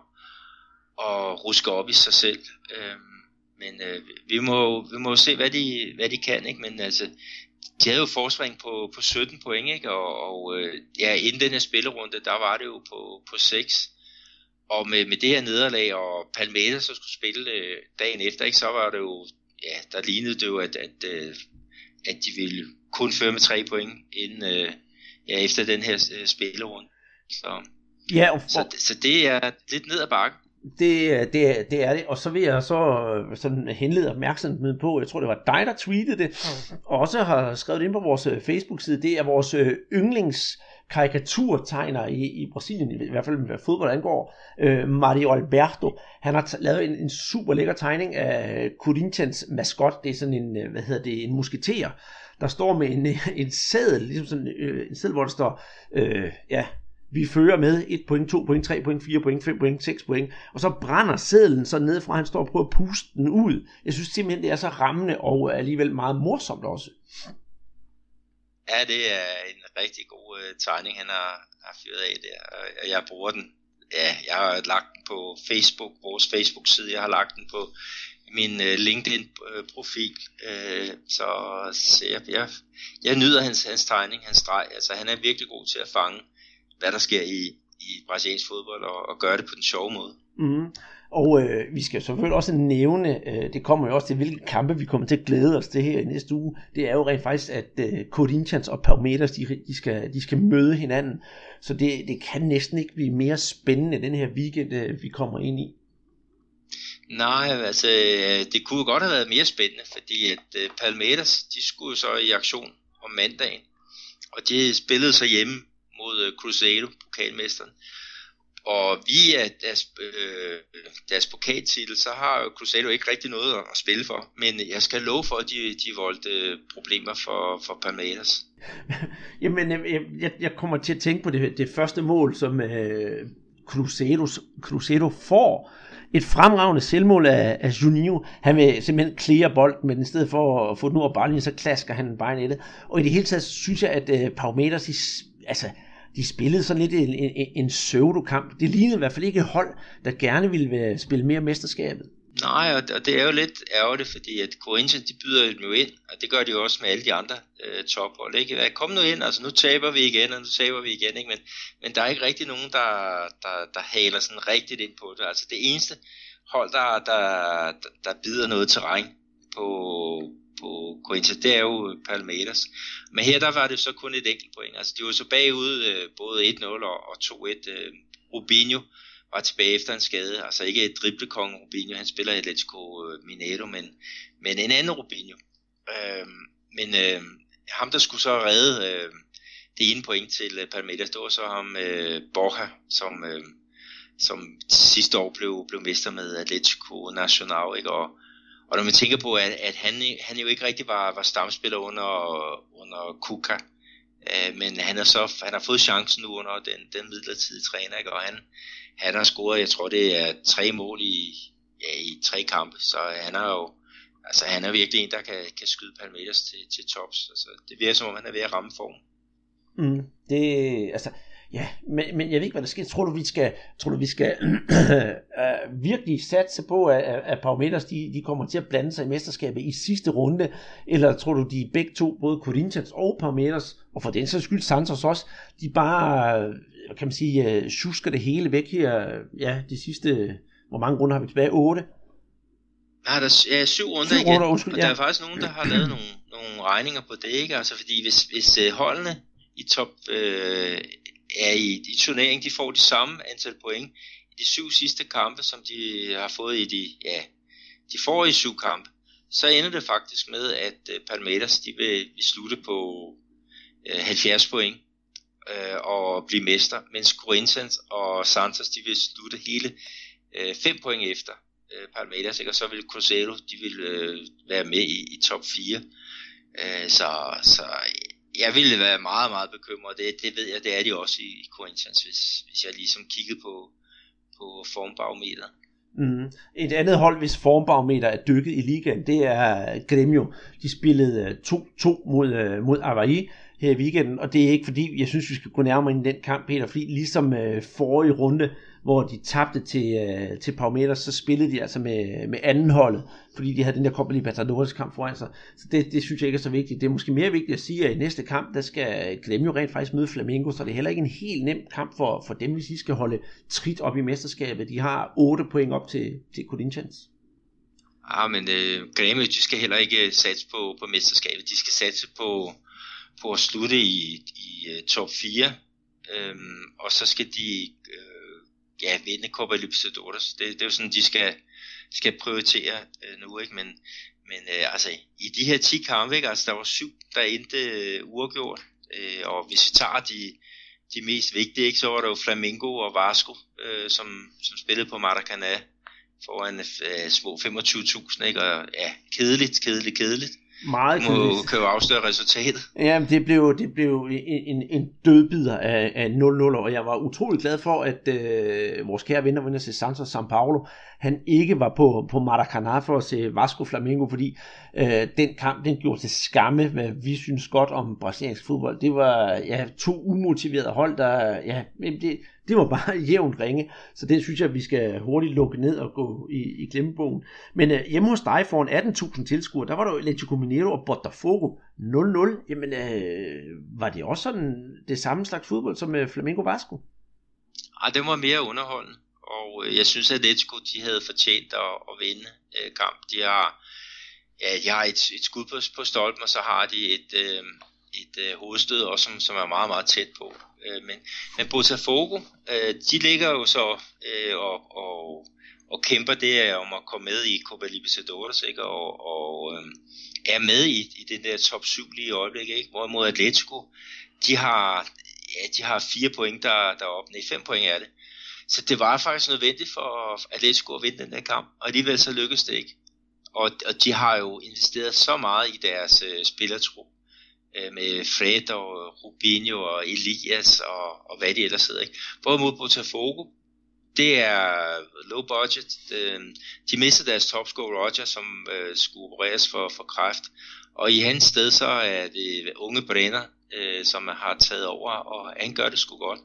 at ruske op i sig selv. Øh, men øh, vi må vi må se hvad de hvad de kan, ikke? Men altså de havde jo forsvring på, på 17 point, ikke? og, og øh, ja, inden den her spillerunde, der var det jo på, på 6. Og med, med det her nederlag, og Palmeiras så skulle spille øh, dagen efter, ikke? så var det jo, ja, der lignede det jo, at, at, øh, at de ville kun føre med 3 point inden, øh, ja, efter den her øh, spillerunde. Så, ja, og for... så, så det er lidt ned ad bakken. Det, det, det er det, og så vil jeg så øh, sådan henlede opmærksomheden på, jeg tror det var dig, der tweetede det, og også har skrevet det ind på vores øh, Facebook-side, det er vores øh, yndlings karikaturtegner i, i Brasilien, i hvert fald hvad fodbold angår, øh, Mario Alberto. Han har lavet en, en super lækker tegning af Corinthians maskot. Det er sådan en, hvad hedder det, en musketer, der står med en, en sædel, ligesom sådan øh, en sædel, hvor der står, øh, ja, vi fører med 1 point, 2 point, 3 point, 4 point, 5 point, 6 point, og så brænder sædlen så ned fra, han står og prøver at puste den ud. Jeg synes simpelthen, det er så rammende og alligevel meget morsomt også. Ja, det er en rigtig god uh, tegning, han har, har fyret af der, og jeg bruger den. Ja, jeg har lagt den på Facebook, vores Facebook-side, jeg har lagt den på min uh, LinkedIn-profil, uh, så, så jeg, jeg, jeg nyder hans, hans tegning, hans streg, altså han er virkelig god til at fange hvad der sker i, i brasiliansk fodbold, og, og gøre det på den sjove måde. Mm. Og øh, vi skal selvfølgelig også nævne, øh, det kommer jo også til, hvilke kampe vi kommer til at glæde os til her i næste uge. Det er jo rent faktisk, at øh, Corinthians og Palmeiras, de, de, skal, de skal møde hinanden. Så det, det kan næsten ikke blive mere spændende den her weekend, øh, vi kommer ind i. Nej, altså det kunne godt have været mere spændende, fordi at uh, Palmeiras, de skulle så i aktion om mandagen, og de spillede så hjemme mod uh, Cruzeiro, pokalmesteren. Og via deres, øh, deres pokaltitel, så har Cruzeiro ikke rigtig noget at spille for. Men jeg skal love for, at de, de voldte øh, problemer for, for Palmeiras. Jamen, jeg, jeg, jeg kommer til at tænke på det, det første mål, som øh, Cruzeiro, Cruzeiro får et fremragende selvmål af, af Juninho. Han vil simpelthen klære bolden, men i stedet for at få den ud af så klasker han bare i nettet. Og i det hele taget synes jeg, at øh, Palmeiras, altså, de spillede sådan lidt en, en, en pseudo-kamp. Det lignede i hvert fald ikke et hold, der gerne ville spille mere mesterskabet. Nej, og det er jo lidt ærgerligt, fordi at Corinthians, de byder jo ind, og det gør de jo også med alle de andre øh, tophold. Ikke? Kom nu ind, altså nu taber vi igen, og nu taber vi igen, ikke? Men, men der er ikke rigtig nogen, der, der, der haler sådan rigtigt ind på det. Altså det eneste hold, der, der, der, der bider noget terræn på, på Corinthians, det er jo Palmeiras. Men her der var det så kun et enkelt point. Altså de var så bagud øh, både 1-0 og, og 2-1. Øh, Rubinho var tilbage efter en skade. Altså ikke et driblekonge Rubinho, han spiller i Atletico øh, Mineiro, men, men en anden Rubinho. Øh, men øh, ham, der skulle så redde øh, det ene point til øh, Palmeiras, det var så ham øh, Borja, som, øh, som sidste år blev, blev mester med Atletico Nacional, ikke? Og, og når man tænker på, at, at han, han jo ikke rigtig var, var stamspiller under, under Kuka, øh, men han er så han har fået chancen nu under den, den midlertidige træner, ikke? og han, han har scoret, jeg tror det er tre mål i, ja, i tre kampe, så han er jo, altså han er virkelig en, der kan, kan skyde Palmeiras til, til tops, altså det virker som om han er ved at ramme form. Mm, det, altså, ja, men, men jeg ved ikke, hvad der sker. Tror du, vi skal, tror du, vi skal uh, virkelig satse på, at, at Palmeiras, de, de kommer til at blande sig i mesterskabet i sidste runde, eller tror du, de begge to, både Corinthians og Palmeiras, og for den sags skyld Santos også, de bare kan man sige, uh, susker det hele væk her, ja, de sidste, hvor mange runder har vi tilbage? 8? Nej, der er ja, syv runder syv igen, runder, undskyld, og der er faktisk nogen, der har lavet nogle, nogle regninger på det, ikke? Altså, fordi hvis, hvis holdene i top uh, er i, i turneringen, de får de samme antal point i de syv sidste kampe, som de har fået i de, ja, de får i syv kampe, så ender det faktisk med, at uh, Palmeiras, de vil, vil slutte på øh, uh, 70 point øh, og blive mester, mens Corinthians og Santos de vil slutte hele øh, 5 point efter øh, Palmeiras, ikke? og så vil Cruzeiro de vil øh, være med i, i top 4. Øh, så, så jeg ville være meget, meget bekymret. Det, det ved jeg, det er de også i, i Corinthians, hvis, hvis jeg ligesom kiggede på, på formbarometeret. Mm. Et andet hold, hvis formbarometer er dykket i ligaen, det er Gremio. De spillede øh, 2-2 mod, øh, mod Avaí her i weekenden, og det er ikke fordi, jeg synes, vi skal gå nærmere ind i den kamp, Peter, fordi ligesom øh, forrige runde, hvor de tabte til, øh, til Palmeiras, så spillede de altså med, med anden holdet, fordi de havde den der Copa Libertadores kamp foran sig. Så det, det synes jeg ikke er så vigtigt. Det er måske mere vigtigt at sige, at i næste kamp, der skal Glemme jo rent faktisk møde Flamengo, så det er heller ikke en helt nem kamp for, for dem, hvis de skal holde trit op i mesterskabet. De har 8 point op til, til Corinthians. Ja, ah, men øh, Grêmio, de skal heller ikke øh, satse på, på mesterskabet. De skal satse på, på at slutte i, i øh, top 4, øhm, og så skal de øh, ja, vinde Copa Libertadores. Det, det er jo sådan, de skal, skal prioritere øh, nu, ikke? Men, men øh, altså, i de her 10 kampe, ikke? Altså, der var syv, der endte øh, uafgjort, øh, og hvis vi tager de, de mest vigtige, ikke, så var der jo Flamengo og Vasco, øh, som, som spillede på Maracanã foran øh, små 25.000, ikke? Og ja, kedeligt, kedeligt, kedeligt. Meget må, kan jo afsløre resultatet. Ja, det blev, det blev en, en, dødbider af, af 0-0, og jeg var utrolig glad for, at øh, vores kære venner, vinder til Santos São Paulo, han ikke var på, på Maracanã for at se Vasco Flamengo, fordi øh, den kamp, den gjorde til skamme, hvad vi synes godt om brasiliansk fodbold. Det var ja, to umotiverede hold, der, ja, det, det var bare jævnt ringe, så det synes jeg, vi skal hurtigt lukke ned og gå i, i glemmebogen. Men øh, hjemme hos dig foran 18.000 tilskuere, der var der jo Atletico Mineiro og Botafogo 0-0. Jamen, øh, var det også sådan det samme slags fodbold som øh, Flamengo Vasco? Ej, ah, det var mere underholdende, og øh, jeg synes, at Atletico de havde fortjent at, at vinde øh, kamp. De har, ja, de har et, et skud på, på stolpen, og så har de et, øh, et øh, hovedstød også, som, som er meget, meget tæt på. Øh, men, men Botafogo, øh, de ligger jo så øh, og, og, og kæmper det om at komme med i Copa Libertadores, ikke? og, og øh, er med i, i den der top 7 lige i øjeblikket, ikke? hvorimod Atletico, de har, ja, de har fire point der, der er nej, fem point er det. Så det var faktisk nødvendigt for Atletico at vinde den der kamp, og alligevel så lykkedes det ikke. Og, og de har jo investeret så meget i deres øh, spillertro, øh, med Fred og Rubinho og Elias og, og hvad de ellers hedder. Ikke? Både mod Botafogo, det er low budget. Øh, de mistede deres topscorer Roger, som øh, skulle opereres for, for kræft. Og i hans sted så er det unge Brenner, øh, som har taget over, og han gør det sgu godt.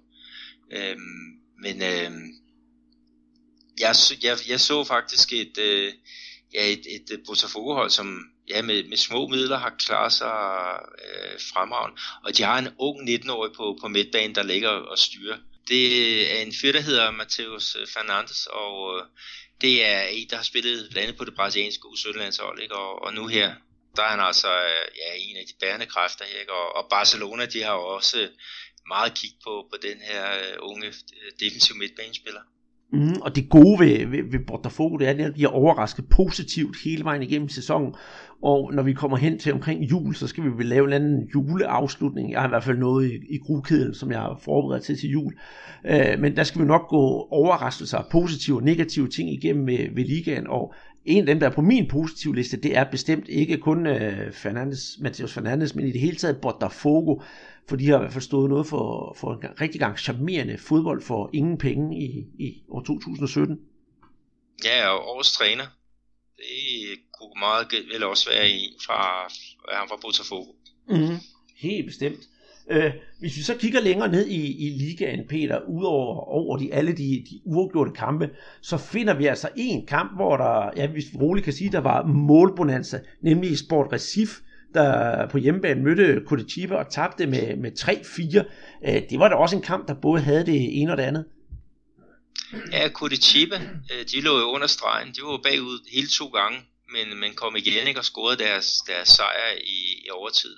Øh, men øh, jeg, jeg, jeg så faktisk et, øh, ja, et, et Botafogo-hold, som ja, med, med små midler har klaret sig øh, fremragende. Og de har en ung 19-årig på, på midtbanen, der ligger og styrer. Det er en fyr, der hedder Mateus øh, Fernandes, og øh, det er en, der har spillet blandt andet på det brasilianske U17-landshold, ikke? Og, og nu her, der er han altså øh, ja, en af de bærende kræfter, ikke? Og, og Barcelona, de har også meget kig på, på den her øh, unge øh, defensiv midtbanespiller. Mm, og det gode ved, ved, ved Botafogo, det er, at de har overrasket positivt hele vejen igennem sæsonen. Og når vi kommer hen til omkring jul, så skal vi vel lave en anden juleafslutning. Jeg har i hvert fald noget i, i grukæden, som jeg har forberedt til til jul. Øh, men der skal vi nok gå overraskelser, positive og negative ting igennem med, ved ligaen. Og en af dem, der er på min positive liste, det er bestemt ikke kun øh, Fernandes, Mateus Fernandes, men i det hele taget Botafogo, for de har i hvert fald stået noget for, for en rigtig gang charmerende fodbold for ingen penge i, i år 2017. Ja, og årets træner, det kunne meget vel også være en fra, ham fra Botafogo. Mm, helt bestemt. Øh, hvis vi så kigger længere ned i, i ligaen, Peter, udover over de, alle de, de uafgjorte kampe, så finder vi altså en kamp, hvor der, ja, hvis vi roligt kan sige, der var målbonanza, nemlig Sport Recif, der på hjemmebane mødte Curitiba og tabte med, med 3-4. Øh, det var da også en kamp, der både havde det ene og det andet. Ja, Curitiba, øh, de lå jo under stregen. De var bagud hele to gange, men, man kom igen ikke, og scorede deres, deres sejr i, i overtid.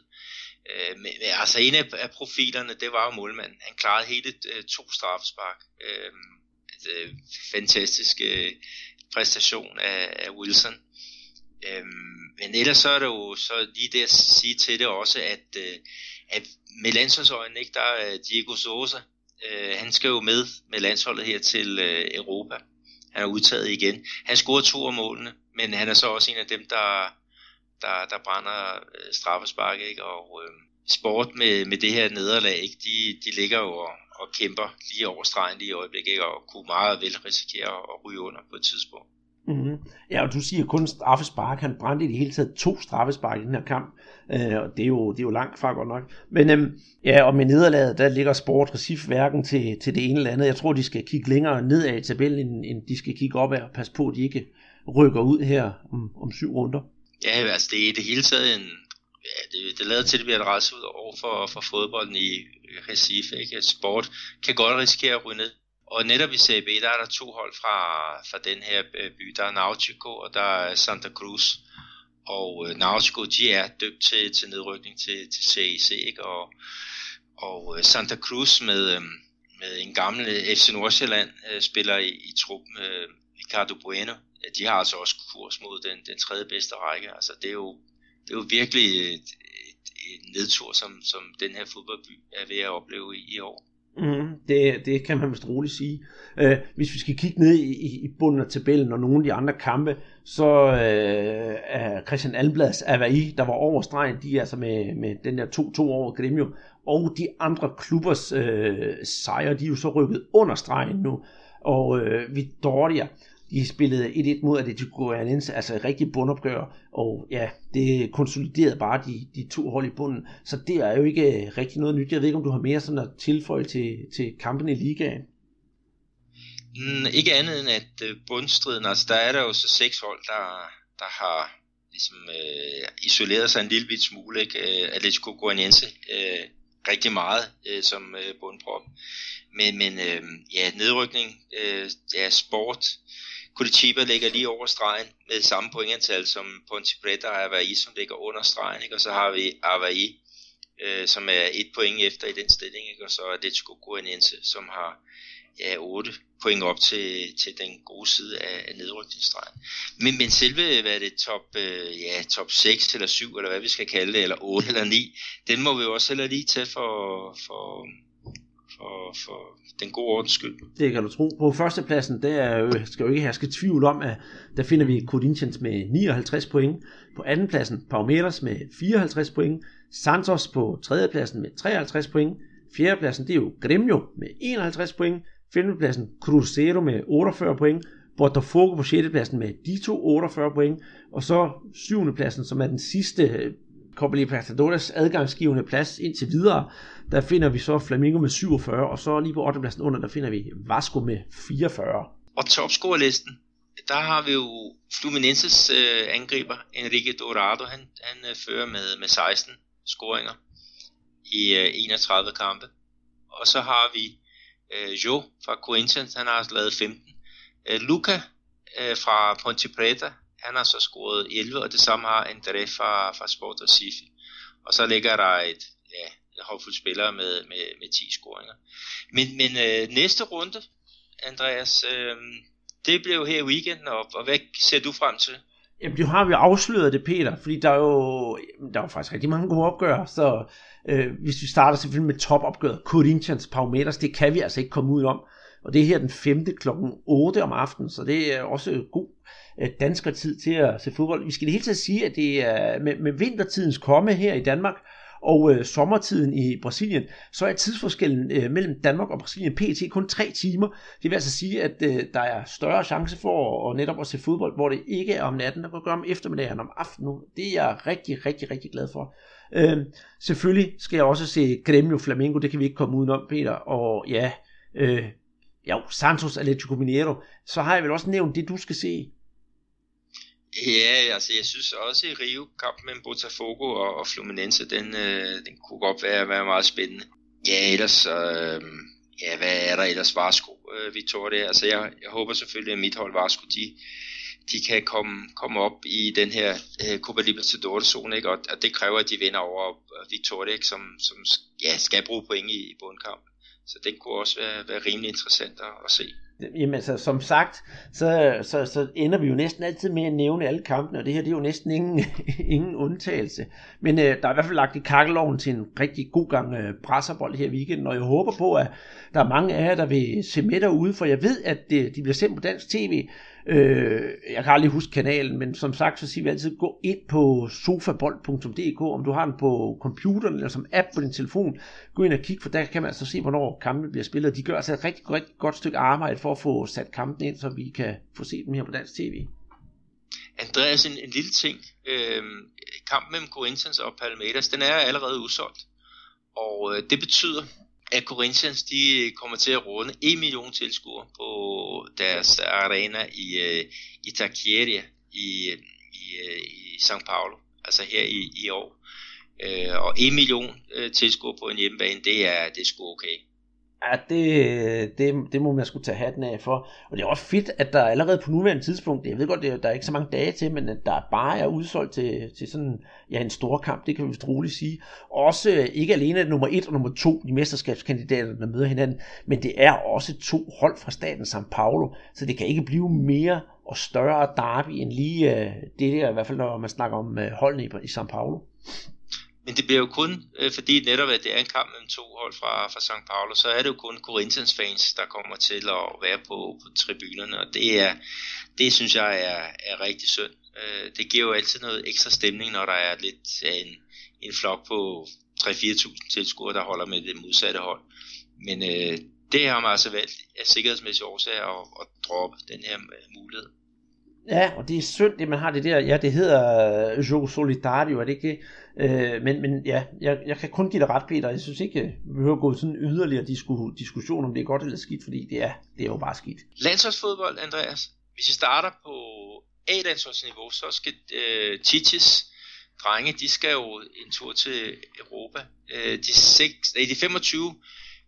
Øh, men, altså en af, af profilerne, det var jo målmanden. Han klarede hele øh, to straffespark. Øh, altså, fantastisk øh, præstation af, af Wilson. Øh, men ellers så er det jo så lige det at sige til det også, at, øh, at med landsholdsøjne, ikke, der er Diego Sosa, øh, han skal jo med med landsholdet her til øh, Europa. Han er udtaget igen. Han scorede to af målene, men han er så også en af dem, der der, der brænder øh, straffespark, ikke? og øh, sport med, med det her nederlag, ikke? De, de ligger jo og, og kæmper lige over stregen lige i øjeblikket, ikke? og kunne meget vel risikere at ryge under på et tidspunkt. Mm-hmm. Ja, og du siger kun straffespark. Han brændte i det hele taget to straffespark i den her kamp. Øh, og det er, jo, det er jo langt fra godt nok. Men øhm, ja, og med nederlaget, der ligger Sport Recif hverken til, til det ene eller andet. Jeg tror, de skal kigge længere nedad i tabellen, end, end de skal kigge opad og passe på, at de ikke rykker ud her om, om syv runder. Ja, altså det er det hele taget en, ja, det, det lader til, at det bliver et retsud over for, for fodbolden i Recife. Ikke? Sport kan godt risikere at ryge ned. Og netop i CB, der er der to hold fra, fra den her øh, by. Der er Nautico, og der er Santa Cruz. Og øh, Nautico, de er dømt til, til nedrykning til, til CEC. Ikke? Og, og øh, Santa Cruz med, øh, med en gammel FC Nordsjælland øh, spiller i, i trup med Ricardo Bueno de har altså også kurs mod den, den tredje bedste række. Altså det er jo, det er jo virkelig et, et, et nedtur, som, som den her fodboldby er ved at opleve i, i år. Mm, det, det kan man vist roligt sige. Uh, hvis vi skal kigge ned i, i bunden af tabellen og nogle af de andre kampe, så uh, er Christian Alblads Avai, der var over stregen, de er altså med, med den der 2-2 over Gremio, og de andre klubbers uh, sejre, de er jo så rykket under stregen nu. Og uh, Vidoria, i spillede 1-1 mod Atletico Goianense, altså et rigtigt bundopgør, og ja, det konsoliderede bare de, de to hold i bunden, så det er jo ikke rigtig noget nyt. Jeg ved ikke, om du har mere sådan at tilføje til, til kampen i ligaen? Mm, ikke andet end at øh, bundstriden, altså der er der jo så seks hold, der, der har ligesom øh, isoleret sig en lille bit smule, ikke? Øh, Atletico Goianense øh, rigtig meget øh, som øh, bundprop. Men, men øh, ja, nedrykning, øh, ja, sport. Curitiba ligger lige over stregen med samme pointantal som Ponte Preta og Avaí, som ligger under stregen, ikke? og så har vi Avaí, øh, som er et point efter i den stilling, ikke? og så er det Goianense, som har ja, 8 point op til, til den gode side af, af nedrykningsstregen. Men, men selve, hvad er det, top, øh, ja, top 6 eller 7, eller hvad vi skal kalde det, eller 8 eller 9, den må vi jo også heller lige tage for, for, for, for den gode ordens skyld. Det kan du tro. På førstepladsen, der er jo, skal jo ikke herske tvivl om, at der finder vi Corinthians med 59 point. På andenpladsen Palmeiras med 54 point. Santos på tredjepladsen med 53 point. Fjerdepladsen, det er jo Gremio med 51 point. Femtepladsen Cruzeiro med 48 point. Botafogo på 6. pladsen med de to 48 point. Og så syvende pladsen, som er den sidste Copa Libertadores adgangsgivende plads indtil videre, der finder vi så Flamingo med 47, og så lige på 8. pladsen under, der finder vi Vasco med 44. Og topscorerlisten, der har vi jo Fluminenses øh, angriber, Enrique Dorado, han, han øh, fører med, med 16 scoringer i øh, 31 kampe. Og så har vi øh, Jo fra Corinthians, han har også lavet 15. Øh, Luca øh, fra Ponte Preta, han har så scoret 11, og det samme har André fra, fra Sport og Sifi. Og så ligger der et, ja, et håndfuld spillere med, med, med 10 scoringer. Men, men øh, næste runde, Andreas, øh, det blev her i weekenden, og, og hvad ser du frem til? Jamen, du har vi afsløret det, Peter, fordi der er jo, der er jo faktisk rigtig mange gode opgør, så øh, hvis vi starter selvfølgelig med topopgøret, Corinthians Palmeters, det kan vi altså ikke komme ud om. Og det er her den 5. klokken 8 om aftenen, så det er også god Øh, dansker tid til at se fodbold. Vi skal det hele taget sige, at det er med, med vintertidens komme her i Danmark, og øh, sommertiden i Brasilien, så er tidsforskellen øh, mellem Danmark og Brasilien pt. kun tre timer. Det vil altså sige, at øh, der er større chance for at, netop at se fodbold, hvor det ikke er om natten, der kan gøre om eftermiddagen, om aftenen. Det er jeg rigtig, rigtig, rigtig glad for. Øh, selvfølgelig skal jeg også se Gremio Flamengo, det kan vi ikke komme udenom, Peter. Og ja, øh, jo, Santos Atletico Mineiro. Så har jeg vel også nævnt det, du skal se Ja, altså jeg synes også i Rio, kampen mellem Botafogo og, og Fluminense, den, øh, den kunne godt være, være meget spændende. Ja, ellers, øh, ja, hvad er der ellers? Varsko, øh, Victoria. Altså jeg, jeg håber selvfølgelig, at mit hold Vasco, de, de kan komme, komme op i den her øh, Copa Libertadores zone, ikke? Og, og det kræver, at de vinder over øh, Victoria, ikke? Som, som ja, skal bruge point i, i bundkamp. Så det kunne også være, være rimelig interessant at, at se. Jamen altså, som sagt, så, så, så ender vi jo næsten altid med at nævne alle kampene, og det her det er jo næsten ingen, ingen undtagelse. Men øh, der er i hvert fald lagt i kakkeloven til en rigtig god gang øh, presserbold her i weekenden, og jeg håber på, at der er mange af jer, der vil se med derude, for jeg ved, at det, de bliver sendt på dansk tv, Øh, jeg kan aldrig huske kanalen, men som sagt, så siger vi altid, gå ind på sofabold.dk, om du har den på computeren eller som app på din telefon. Gå ind og kig, for der kan man altså se, hvornår kampen bliver spillet. De gør altså et rigtig, rigtig godt stykke arbejde for at få sat kampen ind, så vi kan få set dem her på dansk tv. Andreas, en, en lille ting. Øhm, kampen mellem Corinthians og Palmeiras, den er allerede udsolgt. Og øh, det betyder, at Corinthians de øh, kommer til at runde 1 million tilskuere på deres arena i øh, uh, Itaqueria i, i, øh, i São Paulo, altså her i, i år. Øh, og 1 million øh, tilskuere på en hjemmebane, det er, det er sgu okay. Ja, det, det, det må man skulle tage hatten af for. Og det er også fedt, at der allerede på nuværende tidspunkt, jeg ved godt, det, der er ikke så mange dage til, men at der bare er udsolgt til, til sådan, ja, en stor kamp, det kan vi vist roligt sige. Også øh, ikke alene nummer 1 og nummer 2, de mesterskabskandidater, der møder hinanden, men det er også to hold fra staten São Paulo, så det kan ikke blive mere og større derby end lige uh, det der, i hvert fald når man snakker om uh, holdene i, i São Paulo. Men det bliver jo kun, øh, fordi netop at det er en kamp mellem to hold fra, fra St. Paulo, så er det jo kun Corinthians fans, der kommer til at være på, på tribunerne, og det er, det synes jeg er, er rigtig synd. Øh, det giver jo altid noget ekstra stemning, når der er lidt af en, en flok på 3-4.000 tilskuere, der holder med det modsatte hold. Men øh, det har man altså valgt af sikkerhedsmæssige årsager at, at droppe den her øh, mulighed. Ja, og det er synd, at man har det der, ja, det hedder øh, uh, Jo Solitario, er det ikke det? Uh, men, men ja, jeg, jeg kan kun give dig ret, Peter. Jeg synes ikke, vi behøver gå sådan en yderligere disku, diskussion om det er godt eller skidt, fordi det er, det er jo bare skidt. Landsholdsfodbold, Andreas. Hvis vi starter på A-landsholdsniveau, så skal uh, Titis drenge, de skal jo en tur til Europa. Øh, de, 6, nej, de 25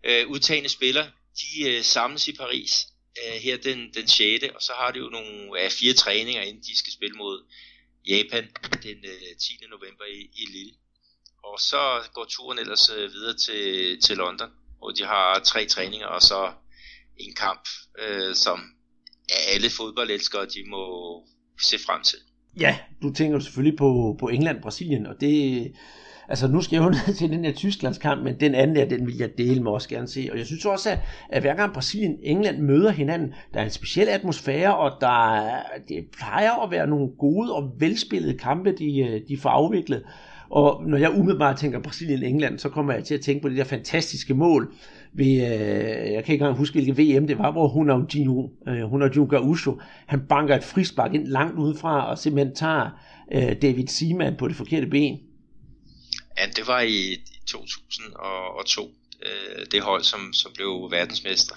øh, udtagende spillere, de øh, samles i Paris øh, her den, den 6. Og så har de jo nogle ja, fire træninger, inden de skal spille mod Japan den øh, 10. november i, i Lille. Og så går turen ellers øh, videre til, til London, hvor de har tre træninger og så en kamp, øh, som alle fodboldelskere de må se frem til. Ja, du tænker selvfølgelig på, på England Brasilien, og det, altså nu skal jeg jo ned til den her Tysklandskamp, men den anden der, den vil jeg dele med også gerne se. Og jeg synes også, at, at hver gang Brasilien og England møder hinanden, der er en speciel atmosfære, og der det plejer at være nogle gode og velspillede kampe, de, de får afviklet. Og når jeg umiddelbart tænker Brasilien-England, så kommer jeg til at tænke på det der fantastiske mål ved, øh, jeg kan ikke engang huske, hvilket VM det var, hvor Ronaldinho, øh, Ronaldinho Gaúcho, han banker et frispark ind langt udefra, og simpelthen tager øh, David Seaman på det forkerte ben. Ja, det var i 2002, øh, det hold, som, som blev verdensmester.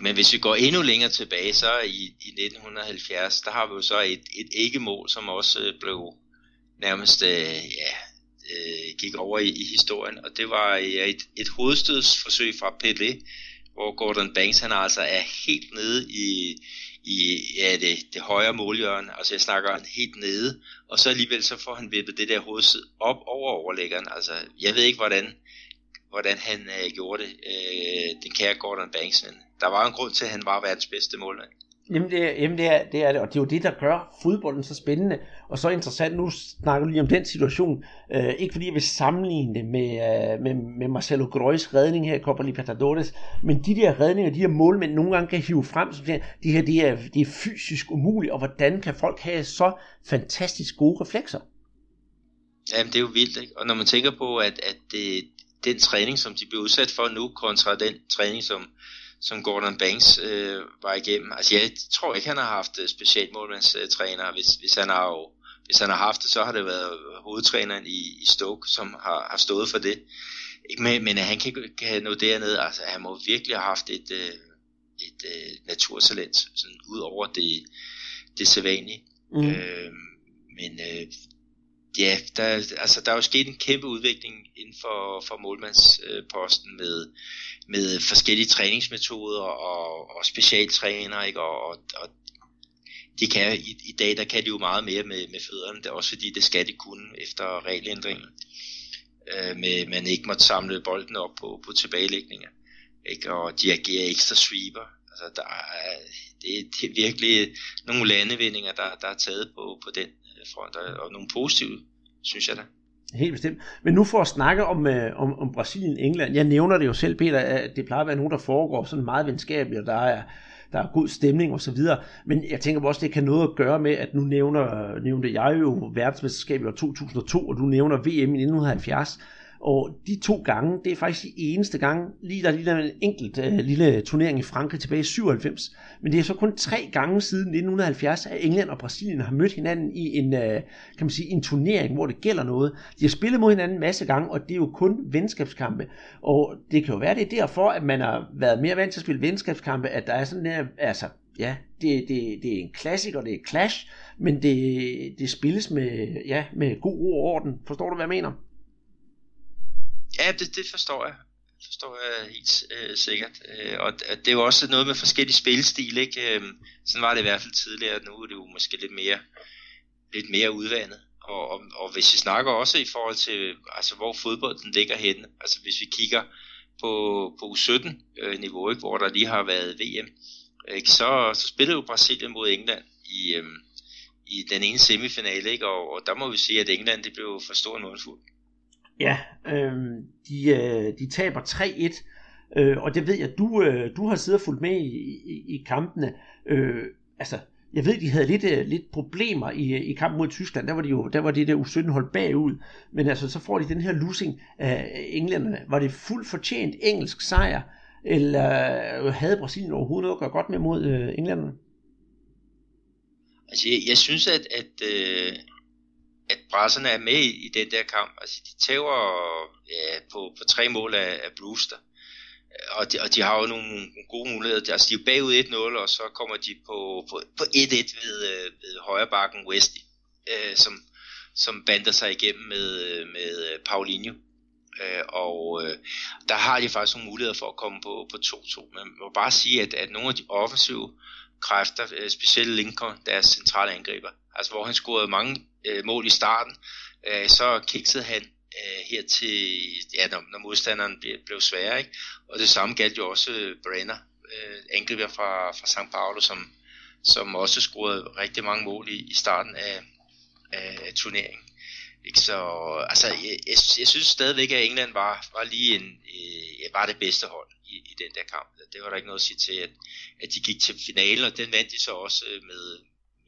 Men hvis vi går endnu længere tilbage, så i, i 1970, der har vi jo så et, et ikke-mål, som også øh, blev nærmest øh, ja, øh, gik over i, i historien, og det var et, et hovedstødsforsøg fra Pelé, hvor Gordon Banks han altså er helt nede i, i ja, det, det højre målhjørne, altså jeg snakker helt nede, og så alligevel så får han vippet det der hovedstød op over overlæggeren, altså jeg ved ikke hvordan, hvordan han øh, gjorde det, øh, den kære Gordon Banks, men der var en grund til, at han var verdens bedste målmand. Jamen, det er, jamen det, er, det er det, og det er jo det, der gør fodbolden så spændende, og så interessant. Nu snakker du lige om den situation, øh, ikke fordi jeg vil sammenligne det med, øh, med, med Marcelo Groys redning her i Copa Libertadores, men de der redninger, de her målmænd nogle gange kan hive frem, som siger, de her, det er, det er fysisk umuligt, og hvordan kan folk have så fantastisk gode reflekser? Jamen, det er jo vildt, ikke? Og når man tænker på, at, at det, den træning, som de bliver udsat for nu, kontra den træning, som som Gordon Banks øh, var igennem. Altså jeg tror ikke, han har haft uh, specialmålmandstræner. Hvis, hvis, han har jo, hvis han har haft det, så har det været hovedtræneren i, i Stoke, som har, har stået for det. Ikke men, men han kan, kan nå dernede. Altså han må virkelig have haft et, øh, et uh, naturtalent, sådan ud over det, det sædvanlige. Mm. Øh, men øh, ja, der, altså, der er jo sket en kæmpe udvikling inden for, for målmandsposten med, med forskellige træningsmetoder og, og specialtræner, ikke? Og, og, og de kan, i, i dag der kan de jo meget mere med, med fødderne, det er også fordi det skal de kunne efter regelændringen, øh, med man ikke måtte samle bolden op på, på tilbagelægninger, ikke? og de agerer ekstra sweeper, altså der er, det, det er virkelig nogle landevindinger, der, der er taget på, på den front, og nogle positive, synes jeg da. Helt bestemt. Men nu for at snakke om, øh, om, om Brasilien England, jeg nævner det jo selv, Peter, at det plejer at være nogen, der foregår sådan meget venskabeligt, og der er, der er god stemning osv. Men jeg tænker også, det kan noget at gøre med, at nu nævner, nævnte jeg jo verdensmesterskabet i 2002, og du nævner VM i 1970. Og de to gange, det er faktisk de eneste gange, lige der lige lige en enkelt øh, lille turnering i Frankrig tilbage i 97, men det er så kun tre gange siden 1970, at England og Brasilien har mødt hinanden i en, øh, kan man sige, en turnering, hvor det gælder noget. De har spillet mod hinanden en masse gange, og det er jo kun venskabskampe. Og det kan jo være, det er derfor, at man har været mere vant til at spille venskabskampe, at der er sådan der, altså, ja, det, det, det er en klassiker, det er clash, men det, det spilles med, ja, med god ro og orden. Forstår du, hvad jeg mener? Ja, det, det forstår jeg. Det forstår jeg helt øh, sikkert. Øh, og det er jo også noget med forskellige spilstil, ikke? Øh, sådan var det i hvert fald tidligere, nu er det jo måske lidt mere, lidt mere udvandet. Og, og, og hvis vi snakker også i forhold til, altså hvor fodbolden ligger henne, altså hvis vi kigger på, på U17-niveau, øh, ikke, hvor der lige har været VM, ikke, så, så spillede jo Brasilien mod England i, øh, i den ene semifinale, ikke, og, og der må vi sige, at England det blev for stor en mundfuld. Ja, øh, de, øh, de taber 3-1, øh, og det ved jeg, du, øh, du har siddet og fulgt med i, i, i kampene. Øh, altså, jeg ved, de havde lidt, øh, lidt problemer i, øh, i kampen mod Tyskland. Der var, de jo, der var det der U17 hold bagud. Men altså, så får de den her losing af englænderne. Var det fuldt fortjent engelsk sejr? Eller øh, havde Brasilien overhovedet noget at gøre godt med mod øh, englænderne? Altså, jeg, jeg synes, at, at øh, at brasserne er med i, i den der kamp. Altså, de tæver ja, på, på tre mål af, af Brewster. Øh, og de, og de har jo nogle, nogle gode muligheder. Altså, de er bagud 1-0, og så kommer de på, på, på 1-1 ved, øh, ved højre bakken Westy, øh, som, som bander sig igennem med, øh, med Paulinho. Øh, og øh, der har de faktisk nogle muligheder for at komme på, på 2-2. Man må bare sige, at, at nogle af de offensive kræfter, specielt Lincoln, deres centrale angriber, altså hvor han scorede mange øh, mål i starten, øh, så kiksede han øh, her til, ja, når, når modstanderen blev, blev sværere, ikke? og det samme galt jo også øh, Brenner, øh, angriber fra, fra St. Paulo, som, som også scorede rigtig mange mål i, i starten af, af, af turneringen. Ikke? Så altså, jeg, jeg, jeg synes stadigvæk, at England var, var lige en, øh, var det bedste hold i, i den der kamp. Det var der ikke noget at sige til, at, at de gik til finalen, og den vandt de så også øh, med,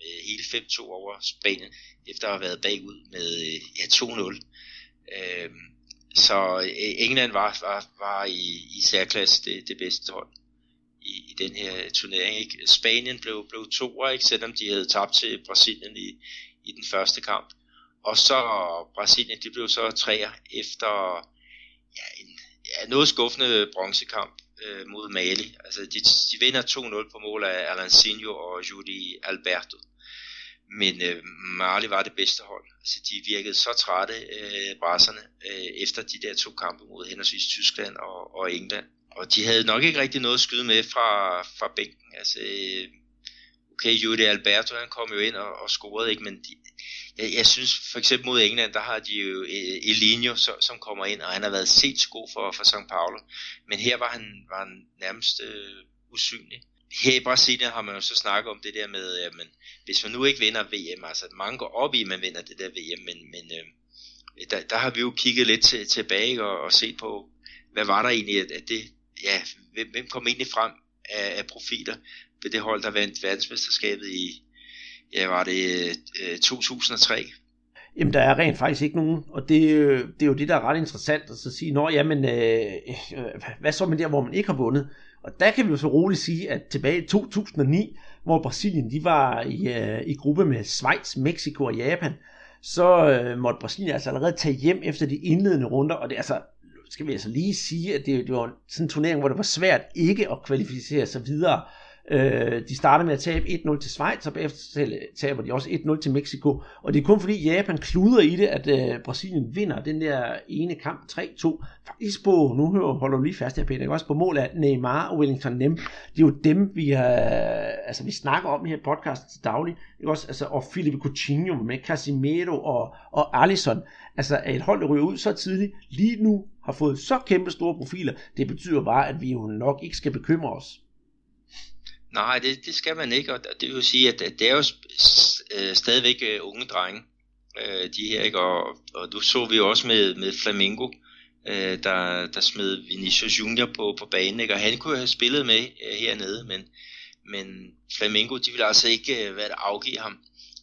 øh, hele 5-2 over Spanien, efter at have været bagud med øh, ja, 2-0. Øh, så øh, England var, var, var i, i særklasse det, det bedste hold i, i den her turnering. Ikke? Spanien blev, blev toer, ikke? selvom de havde tabt til Brasilien i, i den første kamp. Og så Brasilien, de blev så træer efter ja, en ja, noget skuffende bronzekamp øh, mod Mali. Altså, de, de vinder 2-0 på mål af Alansinho og Juli Alberto. Men øh, Mali var det bedste hold. Altså, de virkede så trætte, øh, brasserne, øh, efter de der to kampe mod henholdsvis Tyskland og, og England. Og de havde nok ikke rigtig noget at skyde med fra, fra bænken. Altså, øh, okay, Jude Alberto, han kom jo ind og, og scorede ikke, men de, jeg, jeg synes for eksempel mod England, der har de jo øh, Elinho, som, som kommer ind, og han har været set god for, for St. Paulo. Men her var han, var han nærmest øh, usynlig. Her i Brasilien har man jo så snakket om det der med, at man, hvis man nu ikke vinder VM, altså mange går op i, at man vinder det der VM, men, men øh, der, der har vi jo kigget lidt til, tilbage og, og set på, hvad var der egentlig, at, at det, ja, hvem, hvem kom egentlig frem af, af profiler ved det hold, der vandt verdensmesterskabet i, ja, var det øh, 2003. Jamen, der er rent faktisk ikke nogen, og det, øh, det er jo det, der er ret interessant at så sige, nå, jamen, øh, øh, hvad så med der, hvor man ikke har vundet? Og der kan vi jo så roligt sige, at tilbage i 2009, hvor Brasilien de var i, øh, i gruppe med Schweiz, Mexico og Japan, så øh, måtte Brasilien altså allerede tage hjem efter de indledende runder, og det er altså, skal vi altså lige sige, at det, det var sådan en turnering, hvor det var svært ikke at kvalificere sig videre. Øh, de starter med at tabe 1-0 til Schweiz, og bagefter taber de også 1-0 til Mexico. Og det er kun fordi Japan kluder i det, at øh, Brasilien vinder den der ene kamp 3-2. Faktisk på, nu holder du lige fast her Peter, også på mål af Neymar og Wellington Nem. Det er jo dem, vi har, altså vi snakker om her i podcasten til daglig. Ikke også? Altså, og Filipe Coutinho med Casimiro og, og Alisson. Altså, at et hold, der ryger ud så tidligt, lige nu har fået så kæmpe store profiler, det betyder bare, at vi jo nok ikke skal bekymre os. Nej, det, det skal man ikke, og det vil sige, at det er jo øh, stadigvæk øh, unge drenge, øh, de her, ikke? Og, og du så vi jo også med, med Flamingo, der, der smed Vinicius Junior på, på banen, ikke? og han kunne have spillet med hernede, men, men Flamingo, de ville altså ikke hvad at afgive ham.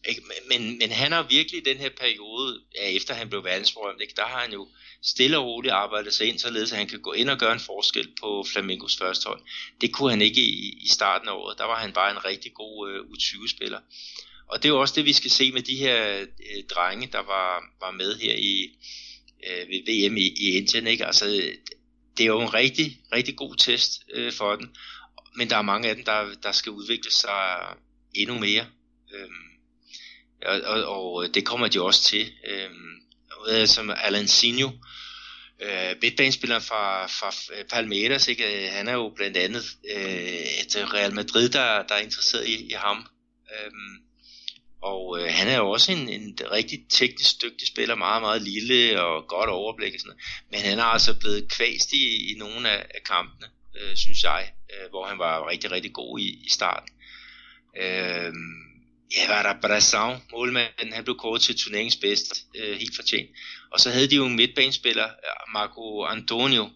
Ikke? Men, men han har virkelig den her periode, ja, efter han blev verdensberømt, ikke? der har han jo stille og roligt arbejde sig ind, således at han kan gå ind og gøre en forskel på Flamingos første hold. Det kunne han ikke i, i starten af året. Der var han bare en rigtig god øh, U20-spiller. Og det er jo også det, vi skal se med de her øh, drenge, der var, var med her i øh, ved VM i, i Indien. Ikke? Altså, det er jo en rigtig, rigtig god test øh, for den. Men der er mange af dem, der, der skal udvikle sig endnu mere. Øhm, og, og, og det kommer de også til. Øhm, øh, som Alan Sinjo, øh, midtbanespilleren fra, fra øh, Palmeiras, ikke? Øh, han er jo blandt andet øh, et Real Madrid, der, der er interesseret i, i ham. Øhm, og øh, han er jo også en, en rigtig teknisk dygtig spiller, meget, meget lille og godt overblik og sådan noget. Men han er altså blevet kvæst i, i nogle af, af kampene, øh, synes jeg, øh, hvor han var rigtig, rigtig god i, i starten. Øh, ja, var der Brasson, målmanden, han blev kåret til turneringens bedste, øh, helt fortjent. Og så havde de jo en midtbanespiller, øh, Marco Antonio,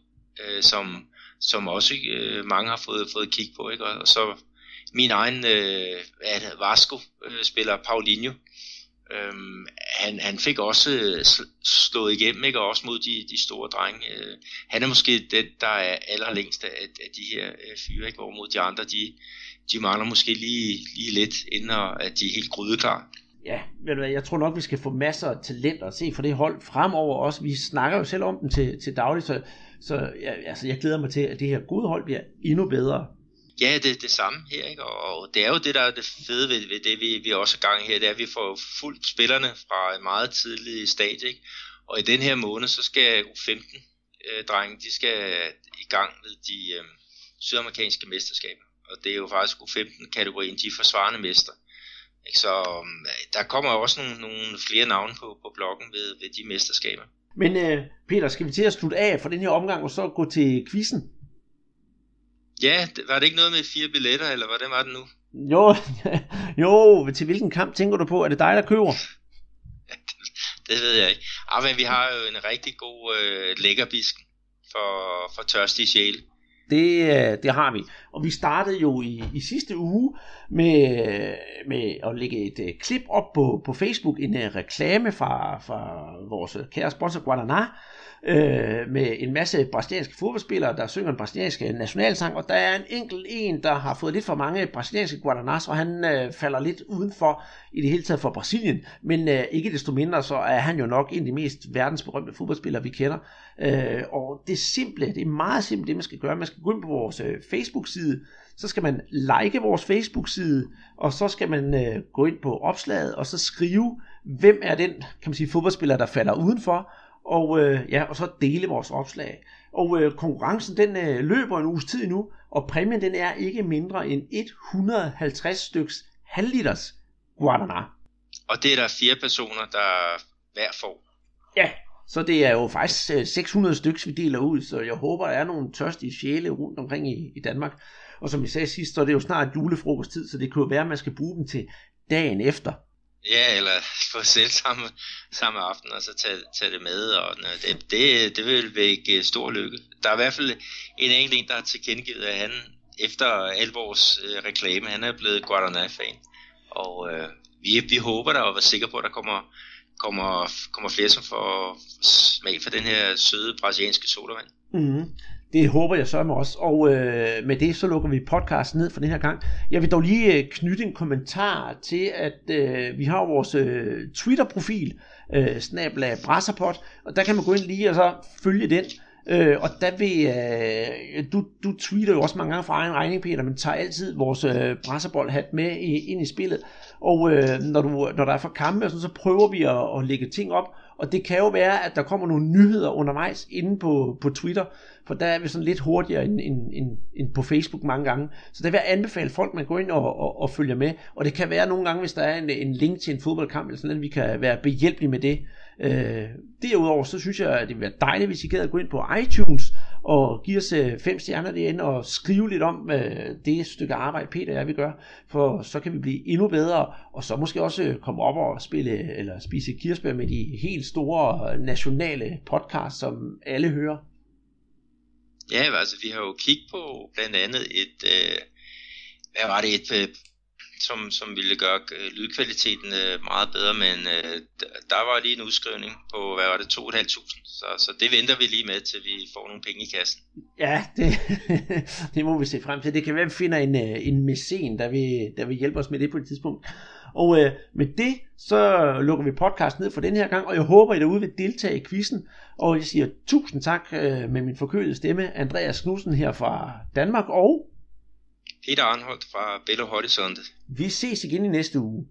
øh, som, som også øh, mange har fået, fået kig på. Ikke? Og, så min egen øh, Vasco-spiller, Paulinho, Øhm, han, han fik også øh, slået igennem, ikke? og også mod de, de store drenge. Øh, han er måske den, der er allerlængst af, af de her øh, fyre, ikke? mod de andre, de, de mangler måske lige, lige lidt, inden at de er helt grydeklar. Ja, ved du hvad, jeg tror nok, vi skal få masser af talenter at se for det hold fremover også. Vi snakker jo selv om dem til, til daglig, så, så ja, altså, jeg glæder mig til, at det her gode hold bliver endnu bedre. Ja, det er det samme her, ikke? og det er jo det, der er det fede ved, ved det, vi, vi også er gang her, det er, at vi får fuldt spillerne fra en meget tidlig stadie, ikke? og i den her måned, så skal U15-drenge, de skal i gang med de øh, sydamerikanske mesterskaber, og det er jo faktisk U15-kategorien, de er forsvarende mester. Ikke? Så um, der kommer også nogle, nogle flere navne på, på bloggen ved, ved de mesterskaber. Men øh, Peter, skal vi til at slutte af for den her omgang, og så gå til quizzen? Ja, var det ikke noget med fire billetter, eller hvordan var det nu? Jo, jo, til hvilken kamp tænker du på? Er det dig, der køber? det ved jeg ikke. Ah, men vi har jo en rigtig god øh, lækkerbisken for, for tørstige sjæle. Det, øh, det har vi. Og vi startede jo i, i sidste uge med, med at lægge et uh, klip op på, på Facebook, en uh, reklame fra, fra vores kære sponsor Guadana, øh, med en masse brasilianske fodboldspillere, der synger en brasiliansk øh, nationalsang, og der er en enkelt en, der har fået lidt for mange brasilianske Guadanas, og han øh, falder lidt udenfor i det hele taget for Brasilien, men øh, ikke desto mindre, så er han jo nok en af de mest verdensberømte fodboldspillere, vi kender. Øh, og det simple, det er meget simpelt, det man skal gøre, man skal gå ind på vores øh, Facebook-side, så skal man like vores Facebook-side, og så skal man øh, gå ind på opslaget, og så skrive, hvem er den kan man sige, fodboldspiller, der falder udenfor, og, øh, ja, og så dele vores opslag. Og øh, konkurrencen den øh, løber en uges tid nu, og præmien den er ikke mindre end 150 styks halvliters Guadana. Og det er der fire personer, der hver får. Ja, så det er jo faktisk øh, 600 stykker, styks, vi deler ud, så jeg håber, der er nogle tørstige sjæle rundt omkring i, i Danmark. Og som jeg sagde sidst, så er det jo snart julefrokosttid, så det kunne jo være, at man skal bruge dem til dagen efter. Ja, eller få selv samme, samme aften, og så tage, tage det med. Og øh, det, det, det vil vække øh, stor lykke. Der er i hvert fald en enkelt en, der har tilkendegivet, at han efter al vores øh, reklame, han er blevet Guadalajara-fan. Og øh, vi, vi håber der og er sikre på, at der kommer, kommer, kommer flere, som får smag for den her søde brasilianske sodavand. Mm-hmm. Det håber jeg så med også. Og øh, med det så lukker vi podcasten ned for den her gang. Jeg vil dog lige øh, knytte en kommentar til, at øh, vi har vores øh, Twitter-profil, øh, snabla Brasserpot, og der kan man gå ind lige og så følge den. Øh, og der vil, øh, du, du tweeter jo også mange gange fra egen regning, Peter, men tager altid vores øh, brasserbold-hat med i, ind i spillet. Og øh, når, du, når der er for kampe, så prøver vi at, at lægge ting op, og det kan jo være, at der kommer nogle nyheder undervejs inde på, på Twitter, for der er vi sådan lidt hurtigere end, end, end, end på Facebook mange gange. Så der vil jeg anbefale folk, at man går ind og, og, og følger med. Og det kan være nogle gange, hvis der er en, en link til en fodboldkamp, eller sådan, at vi kan være behjælpelige med det. Øh, derudover, så synes jeg, at det vil være dejligt, hvis I gad at gå ind på iTunes og give os øh, fem stjerner derinde og skrive lidt om øh, det stykke arbejde, Peter og jeg vil gøre, for så kan vi blive endnu bedre, og så måske også øh, komme op og spille eller spise kirsebær med de helt store øh, nationale podcasts, som alle hører. Ja, altså vi har jo kigget på blandt andet et, øh, hvad var det, et øh, som, som ville gøre øh, lydkvaliteten øh, meget bedre, men øh, der var lige en udskrivning på, hvad var det, 2.500. Så, så det venter vi lige med, til vi får nogle penge i kassen. Ja, det, det må vi se frem til. Det kan være, at vi finder en, øh, en mæcen, der vil, der vil hjælpe os med det på et tidspunkt. Og øh, med det, så lukker vi podcasten ned for den her gang, og jeg håber, I derude vil deltage i quizzen. Og jeg siger tusind tak øh, med min forkølede stemme, Andreas Knudsen her fra Danmark, og Peter Arnholdt fra Belo Horizonte. Vi ses igen i næste uge.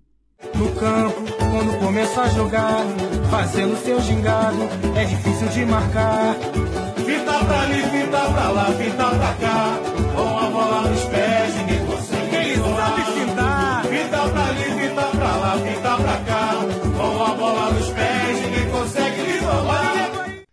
No campo, quando começa a jogar, fazendo seu gingado, é difícil de marcar. Fita pra ali, fita pra lá, fita pra cá,